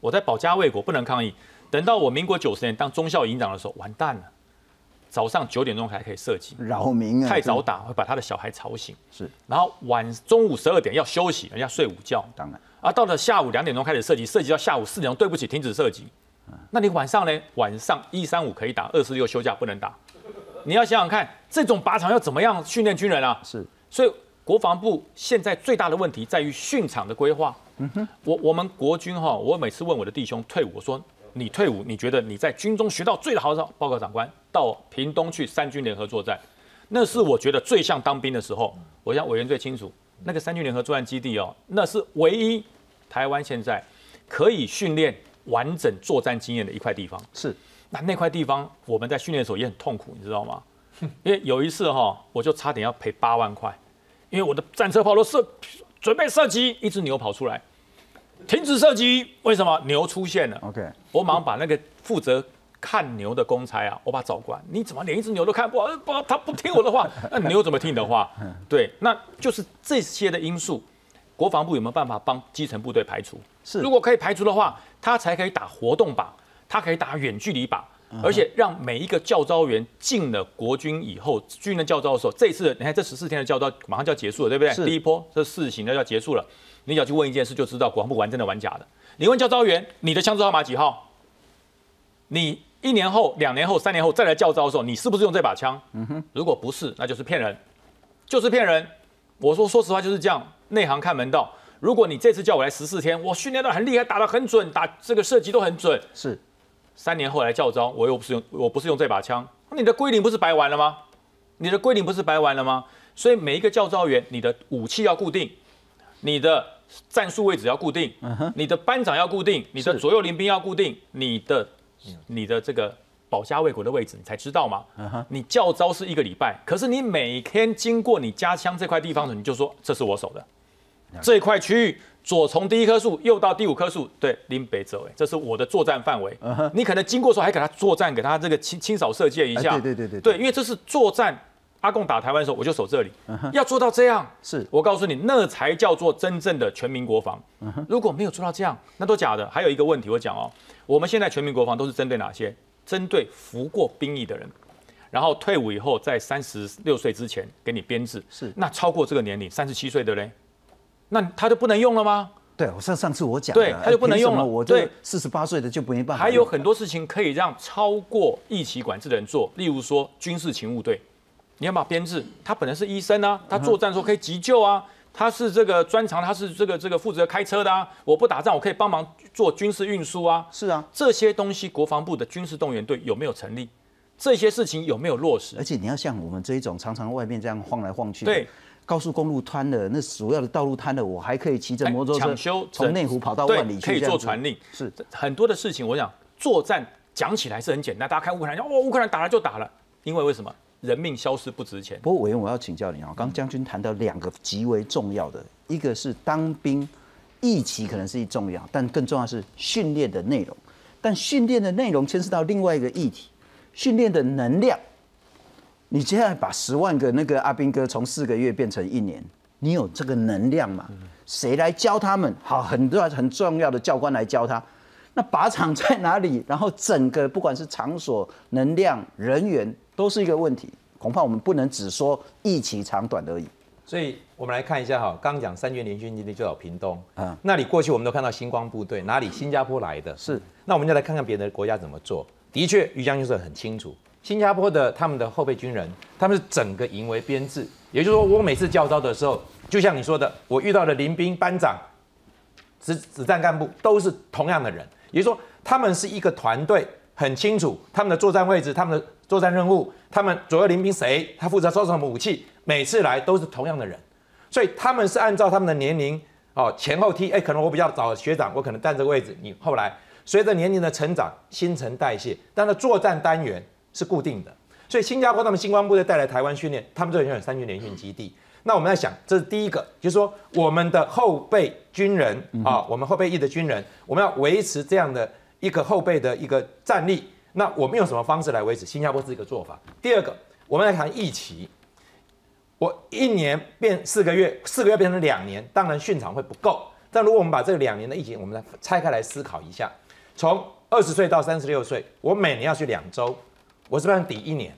我在保家卫国，不能抗议。等到我民国九十年当中校营长的时候，完蛋了。早上九点钟还可以射击，扰民啊！太早打会把他的小孩吵醒。是，然后晚中午十二点要休息，人家睡午觉。当然。啊，到了下午两点钟开始射击，射击到下午四点钟，对不起，停止射击。那你晚上呢？晚上一三五可以打，二四六休假不能打。你要想想看，这种靶场要怎么样训练军人啊？是。所以国防部现在最大的问题在于训场的规划。嗯哼，我我们国军哈，我每次问我的弟兄退伍，我说你退伍，你觉得你在军中学到最好的报告长官到屏东去三军联合作战，那是我觉得最像当兵的时候。我想委员最清楚，那个三军联合作战基地哦，那是唯一台湾现在可以训练完整作战经验的一块地方。是，那那块地方我们在训练的时候也很痛苦，你知道吗？因为有一次哈，我就差点要赔八万块，因为我的战车炮都射。准备射击，一只牛跑出来，停止射击。为什么牛出现了？OK，我马上把那个负责看牛的公差啊，我把他找过来。你怎么连一只牛都看不好？不，他不听我的话，那牛怎么听你的话？对，那就是这些的因素。国防部有没有办法帮基层部队排除？是，如果可以排除的话，他才可以打活动靶，他可以打远距离靶。而且让每一个教招员进了国军以后，军人教招的时候，这次你看这十四天的教招马上就要结束了，对不对？第一波这四型的要结束了，你只要去问一件事就知道国防部玩真的玩假的。你问教招员，你的枪支号码几号？你一年后、两年后、三年后再来教招的时候，你是不是用这把枪？嗯哼，如果不是，那就是骗人，就是骗人。我说说实话就是这样，内行看门道。如果你这次叫我来十四天，我训练的很厉害，打的很准，打这个射击都很准，是。三年后来教招，我又不是用，我不是用这把枪，你的归零不是白玩了吗？你的归零不是白玩了吗？所以每一个教招员，你的武器要固定，你的战术位置要固定，你的班长要固定，你的左右邻兵要固定，你的你的这个保家卫国的位置，你才知道吗？你教招是一个礼拜，可是你每天经过你家乡这块地方的，你就说这是我守的这一块区域。左从第一棵树，右到第五棵树，对，拎北走，哎，这是我的作战范围。你可能经过时候还给他作战，给他这个清清扫射界一下。对对对对。对，因为这是作战，阿贡打台湾的时候，我就守这里。要做到这样，是我告诉你，那才叫做真正的全民国防。如果没有做到这样，那都假的。还有一个问题，我讲哦，我们现在全民国防都是针对哪些？针对服过兵役的人，然后退伍以后在三十六岁之前给你编制。是。那超过这个年龄，三十七岁的嘞？那他就不能用了吗？对，我上上次我讲，对，他就不能用了。我对四十八岁的就没办法。还有很多事情可以让超过疫情管制的人做，例如说军事勤务队，你要把编制，他本来是医生啊，他作战的时候可以急救啊，他是这个专长，他是这个这个负责开车的啊。我不打仗，我可以帮忙做军事运输啊。是啊，这些东西国防部的军事动员队有没有成立？这些事情有没有落实？而且你要像我们这一种常常外面这样晃来晃去。对。高速公路瘫了，那主要的道路瘫了，我还可以骑着摩托车从内湖跑到万里去，可以做传令。是很多的事情，我想作战讲起来是很简单，大家看乌克兰，哦，乌克兰打了就打了，因为为什么人命消失不值钱？不过委员，我要请教你啊，刚将军谈到两个极为重要的，一个是当兵役期可能是一重要，但更重要是训练的内容，但训练的内容牵涉到另外一个议题，训练的能量。你接下来把十万个那个阿兵哥从四个月变成一年，你有这个能量吗？谁来教他们？好，很多很重要的教官来教他。那靶场在哪里？然后整个不管是场所、能量、人员，都是一个问题。恐怕我们不能只说一期长短而已。所以我们来看一下哈，刚讲三军联军基地就有屏东嗯，那里过去我们都看到星光部队，哪里？新加坡来的。是。那我们就来看看别的国家怎么做。的确，于将军说很清楚。新加坡的他们的后备军人，他们是整个营为编制，也就是说，我每次教招的时候，就像你说的，我遇到的临兵班长、子子战干部都是同样的人，也就是说，他们是一个团队，很清楚他们的作战位置、他们的作战任务、他们左右临兵谁，他负责收什么武器，每次来都是同样的人，所以他们是按照他们的年龄哦前后梯，哎，可能我比较早学长，我可能占这个位置，你后来随着年龄的成长，新陈代谢，但是作战单元是固定的。所以新加坡他们星光部队带来台湾训练，他们这里有三军联训基地。那我们在想，这是第一个，就是说我们的后备军人啊，我们后备役的军人，我们要维持这样的一个后备的一个战力。那我们用什么方式来维持？新加坡是一个做法。第二个，我们来谈疫情。我一年变四个月，四个月变成两年，当然训场会不够。但如果我们把这两年的疫情，我们来拆开来思考一下，从二十岁到三十六岁，我每年要去两周。我是不是抵一年，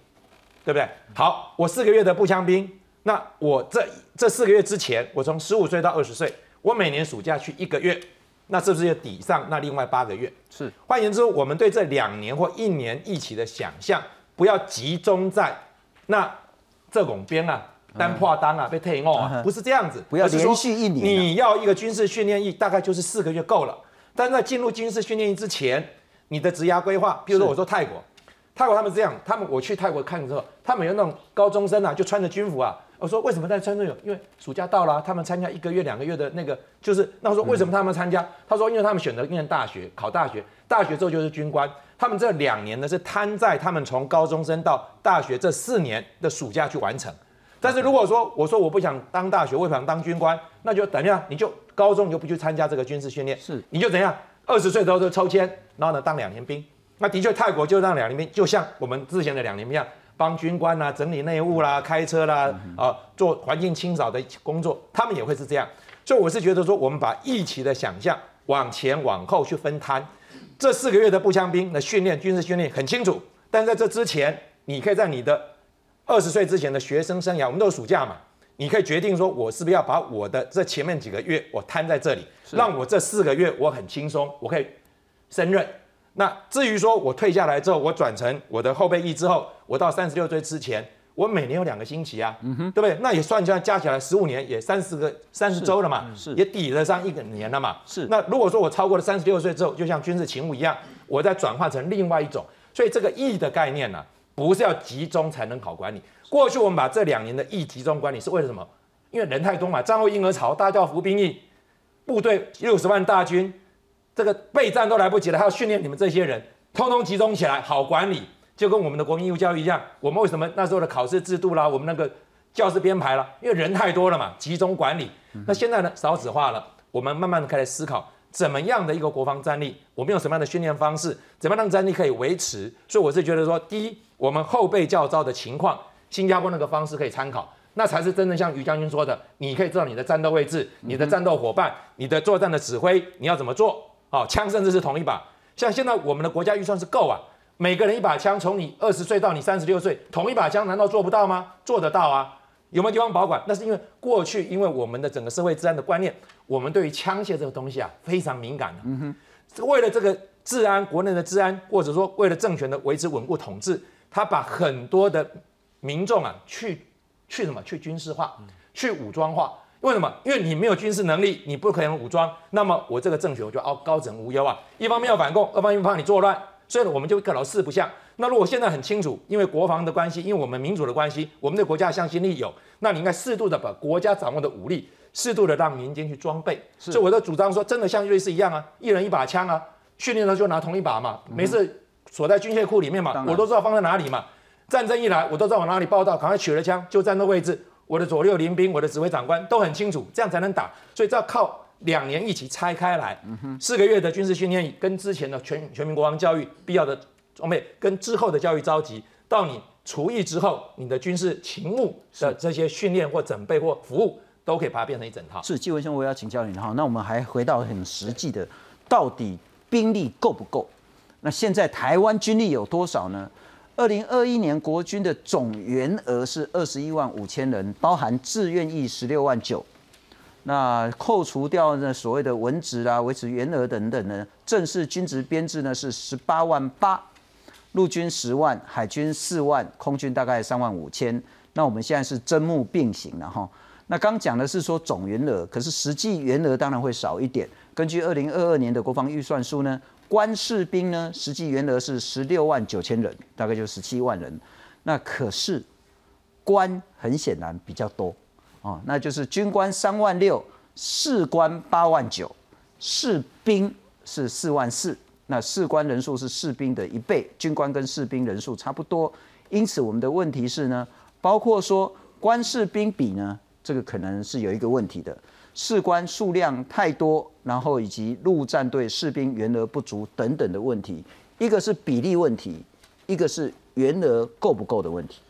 对不对？好，我四个月的步枪兵，那我这这四个月之前，我从十五岁到二十岁，我每年暑假去一个月，那是不是要抵上那另外八个月？是。换言之，我们对这两年或一年一起的想象，不要集中在那这拱边啊、单破单啊、被退役啊，不是这样子。不要连续一年。你要一个军事训练役，大概就是四个月够了。但在进入军事训练役之前，你的职涯规划，比如说我说泰国。泰国他们这样，他们我去泰国看的时候，他们有那种高中生啊，就穿着军服啊。我说为什么在穿这种？因为暑假到了，他们参加一个月、两个月的那个，就是那我说为什么他们参加？他说因为他们选择念大学，考大学，大学之后就是军官。他们这两年呢是摊在他们从高中生到大学这四年的暑假去完成。但是如果说我说我不想当大学，我想当军官，那就等一下，你就高中你就不去参加这个军事训练，是你就怎样？二十岁之后就抽签，然后呢当两年兵。那的确，泰国就让两年兵，就像我们之前的两年兵一样，帮军官啦整理内务啦、开车啦，啊，做环境清扫的工作，他们也会是这样。所以我是觉得说，我们把疫情的想象往前往后去分摊，这四个月的步枪兵的训练、军事训练很清楚。但在这之前，你可以在你的二十岁之前的学生生涯，我们都有暑假嘛，你可以决定说，我是不是要把我的这前面几个月我摊在这里，让我这四个月我很轻松，我可以胜任。那至于说我退下来之后，我转成我的后备役之后，我到三十六岁之前，我每年有两个星期啊，对不对？那也算起来加起来十五年，也三十个三十周了嘛，是也抵得上一个年了嘛。是。那如果说我超过了三十六岁之后，就像军事勤务一样，我再转换成另外一种，所以这个役的概念呢，不是要集中才能好管理。过去我们把这两年的役集中管理是为了什么？因为人太多嘛，战后婴儿潮，大家都要服兵役，部队六十万大军。这个备战都来不及了，还要训练你们这些人，通通集中起来，好管理，就跟我们的国民义务教育一样。我们为什么那时候的考试制度啦，我们那个教师编排啦，因为人太多了嘛，集中管理。那现在呢，少子化了，我们慢慢的开始思考，怎么样的一个国防战力，我们用什么样的训练方式，怎么样让战力可以维持？所以我是觉得说，第一，我们后备教招的情况，新加坡那个方式可以参考，那才是真正像于将军说的，你可以知道你的战斗位置、你的战斗伙伴、你的作战的指挥，你要怎么做。好，枪甚至是同一把。像现在我们的国家预算是够啊，每个人一把枪，从你二十岁到你三十六岁，同一把枪难道做不到吗？做得到啊。有没有地方保管？那是因为过去因为我们的整个社会治安的观念，我们对于枪械这个东西啊非常敏感的。嗯哼，为了这个治安，国内的治安，或者说为了政权的维持稳固统治，他把很多的民众啊去去什么？去军事化，去武装化。为什么？因为你没有军事能力，你不可能武装，那么我这个政权我就高高枕无忧啊。一方面要反共，二方面怕你作乱，所以呢，我们就搞到四不像。那如果现在很清楚，因为国防的关系，因为我们民主的关系，我们对国家向心力有，那你应该适度的把国家掌握的武力，适度的让民间去装备。所以我的主张说，真的像瑞士一样啊，一人一把枪啊，训练的时候就拿同一把嘛，没事锁在军械库里面嘛，我都知道放在哪里嘛。战争一来，我都知道往哪里报道，赶快取了枪就站那位置。我的左右邻兵，我的指挥长官都很清楚，这样才能打。所以这要靠两年一起拆开来，四个月的军事训练跟之前的全全民国防教育必要的装备，跟之后的教育召集，到你除役之后，你的军事勤务的这些训练或准备或服务，都可以把它变成一整套。是纪文兄，我要请教你哈。那我们还回到很实际的，到底兵力够不够？那现在台湾军力有多少呢？二零二一年国军的总员额是二十一万五千人，包含志愿役十六万九。那扣除掉呢所谓的文职啦、维持员额等等呢，正式军职编制呢是十八万八，陆军十万，海军四万，空军大概三万五千。那我们现在是增募并行了哈。那刚讲的是说总员额，可是实际员额当然会少一点。根据二零二二年的国防预算书呢，官士兵呢实际员额是十六万九千人，大概就十七万人。那可是官很显然比较多哦，那就是军官三万六，士官八万九，士兵是四万四。那士官人数是士兵的一倍，军官跟士兵人数差不多。因此我们的问题是呢，包括说官士兵比呢。这个可能是有一个问题的，士官数量太多，然后以及陆战队士兵员额不足等等的问题，一个是比例问题，一个是员额够不够的问题。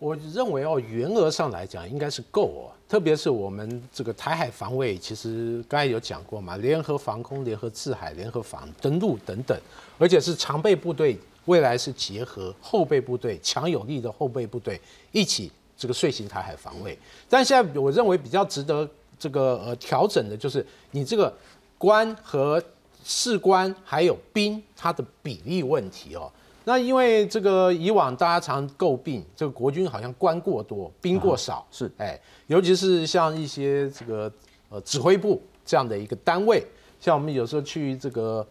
我认为哦，员额上来讲应该是够哦，特别是我们这个台海防卫，其实刚才有讲过嘛，联合防空、联合制海、联合防登陆等等，而且是常备部队，未来是结合后备部队，强有力的后备部队一起。这个遂行台海防卫，但现在我认为比较值得这个呃调整的就是你这个官和士官还有兵它的比例问题哦。那因为这个以往大家常诟病这个国军好像官过多，兵过少，是哎，尤其是像一些这个呃指挥部这样的一个单位，像我们有时候去这个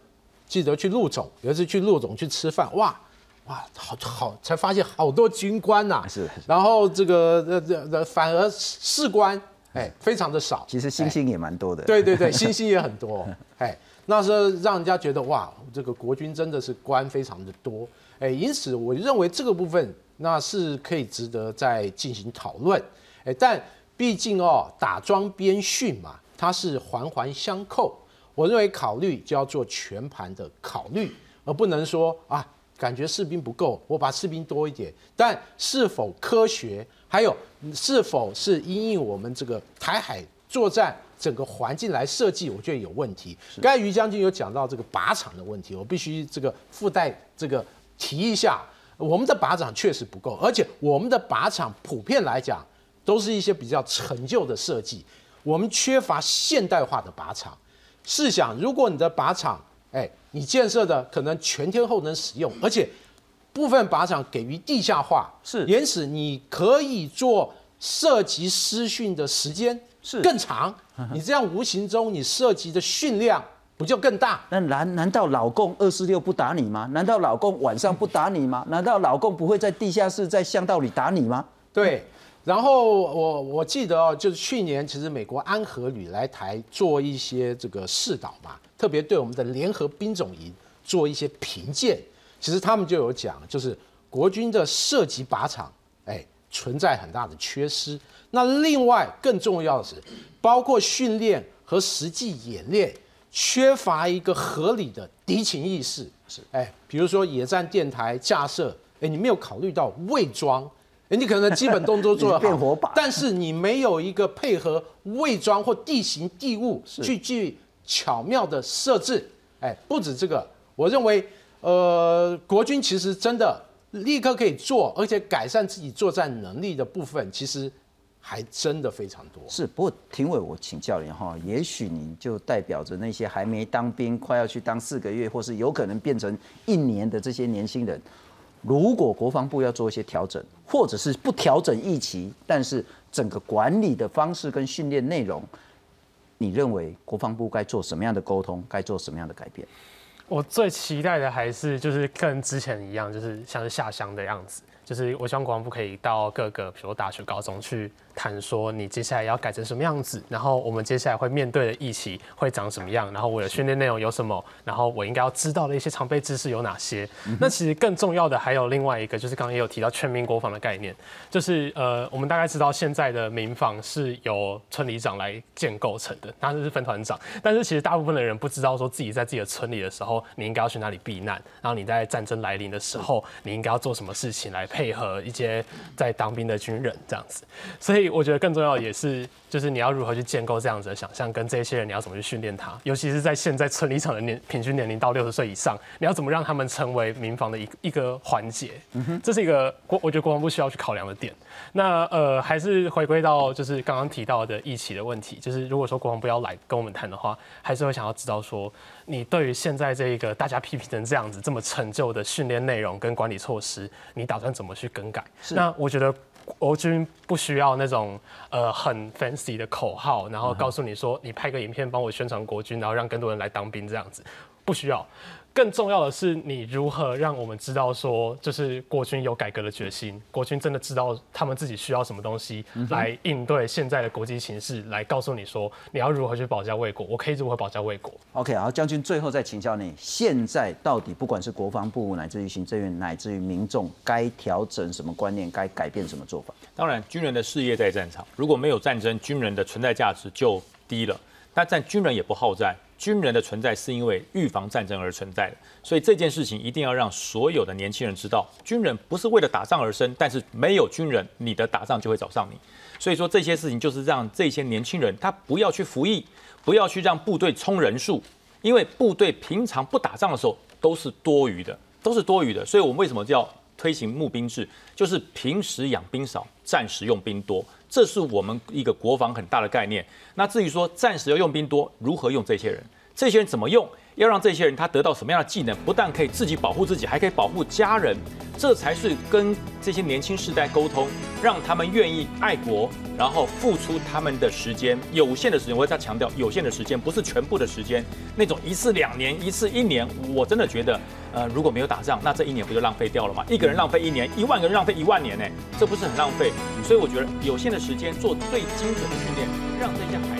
记得去陆总，有一次去陆总去吃饭，哇。哇，好好才发现好多军官呐，是，然后这个呃呃反而士官哎非常的少，其实星星也蛮多的，对对对，星星也很多，哎，那时候让人家觉得哇，这个国军真的是官非常的多，哎，因此我认为这个部分那是可以值得再进行讨论，哎，但毕竟哦打桩边训嘛，它是环环相扣，我认为考虑就要做全盘的考虑，而不能说啊。感觉士兵不够，我把士兵多一点，但是否科学，还有是否是因应我们这个台海作战整个环境来设计，我觉得有问题。刚才于将军有讲到这个靶场的问题，我必须这个附带这个提一下，我们的靶场确实不够，而且我们的靶场普遍来讲都是一些比较陈旧的设计，我们缺乏现代化的靶场。试想，如果你的靶场，哎，你建设的可能全天候能使用，而且部分靶场给予地下化，是，因此你可以做涉及私训的时间是更长，你这样无形中你涉及的训量不就更大？那难难道老公二四六不打你吗？难道老公晚上不打你吗？难道老公不会在地下室在巷道里打你吗？对。然后我我记得哦，就是去年其实美国安和旅来台做一些这个试导嘛，特别对我们的联合兵种营做一些评鉴。其实他们就有讲，就是国军的射击靶场，哎，存在很大的缺失。那另外更重要的是，包括训练和实际演练，缺乏一个合理的敌情意识。是，哎，比如说野战电台架设，哎，你没有考虑到伪装。你可能基本动作做得 好，但是你没有一个配合伪装或地形地物去去巧妙的设置。哎，不止这个，我认为，呃，国军其实真的立刻可以做，而且改善自己作战能力的部分，其实还真的非常多。是，不过廷伟，我请教你哈，也许你就代表着那些还没当兵、快要去当四个月，或是有可能变成一年的这些年轻人。如果国防部要做一些调整，或者是不调整役期，但是整个管理的方式跟训练内容，你认为国防部该做什么样的沟通，该做什么样的改变？我最期待的还是就是跟之前一样，就是像是下乡的样子，就是我希望国防部可以到各个，比如大学、高中去。谈说你接下来要改成什么样子，然后我们接下来会面对的疫情会长什么样，然后我的训练内容有什么，然后我应该要知道的一些常备知识有哪些。那其实更重要的还有另外一个，就是刚刚也有提到全民国防的概念，就是呃，我们大概知道现在的民防是由村里长来建构成的，那就是分团长。但是其实大部分的人不知道说自己在自己的村里的时候，你应该要去哪里避难，然后你在战争来临的时候，你应该要做什么事情来配合一些在当兵的军人这样子，所以。我觉得更重要也是，就是你要如何去建构这样子的想象，跟这些人你要怎么去训练他，尤其是在现在村里场的年平均年龄到六十岁以上，你要怎么让他们成为民防的一一个环节？这是一个国，我觉得国防部需要去考量的点。那呃，还是回归到就是刚刚提到的疫情的问题，就是如果说国防部要来跟我们谈的话，还是会想要知道说，你对于现在这一个大家批评成这样子这么陈旧的训练内容跟管理措施，你打算怎么？么去更改。那我觉得国军不需要那种呃很 fancy 的口号，然后告诉你说你拍个影片帮我宣传国军，然后让更多人来当兵这样子，不需要。更重要的是，你如何让我们知道说，就是国军有改革的决心，国军真的知道他们自己需要什么东西来应对现在的国际形势，来告诉你说你要如何去保家卫国，我可以如何保家卫国。OK，好，将军最后再请教你，现在到底不管是国防部乃至于行政院乃至于民众，该调整什么观念，该改变什么做法？当然，军人的事业在战场，如果没有战争，军人的存在价值就低了。那但军人也不好战。军人的存在是因为预防战争而存在的，所以这件事情一定要让所有的年轻人知道，军人不是为了打仗而生，但是没有军人，你的打仗就会找上你。所以说这些事情就是让这些年轻人他不要去服役，不要去让部队冲人数，因为部队平常不打仗的时候都是多余的，都是多余的。所以我们为什么叫推行募兵制？就是平时养兵少，战时用兵多。这是我们一个国防很大的概念。那至于说暂时要用兵多，如何用这些人？这些人怎么用？要让这些人他得到什么样的技能？不但可以自己保护自己，还可以保护家人。这才是跟这些年轻世代沟通，让他们愿意爱国，然后付出他们的时间，有限的时间。我再强调，有限的时间不是全部的时间。那种一次两年，一次一年，我真的觉得，呃，如果没有打仗，那这一年不就浪费掉了吗？一个人浪费一年，一万个人浪费一万年，呢，这不是很浪费？所以我觉得有限的时间做最精准的训练，让这些孩。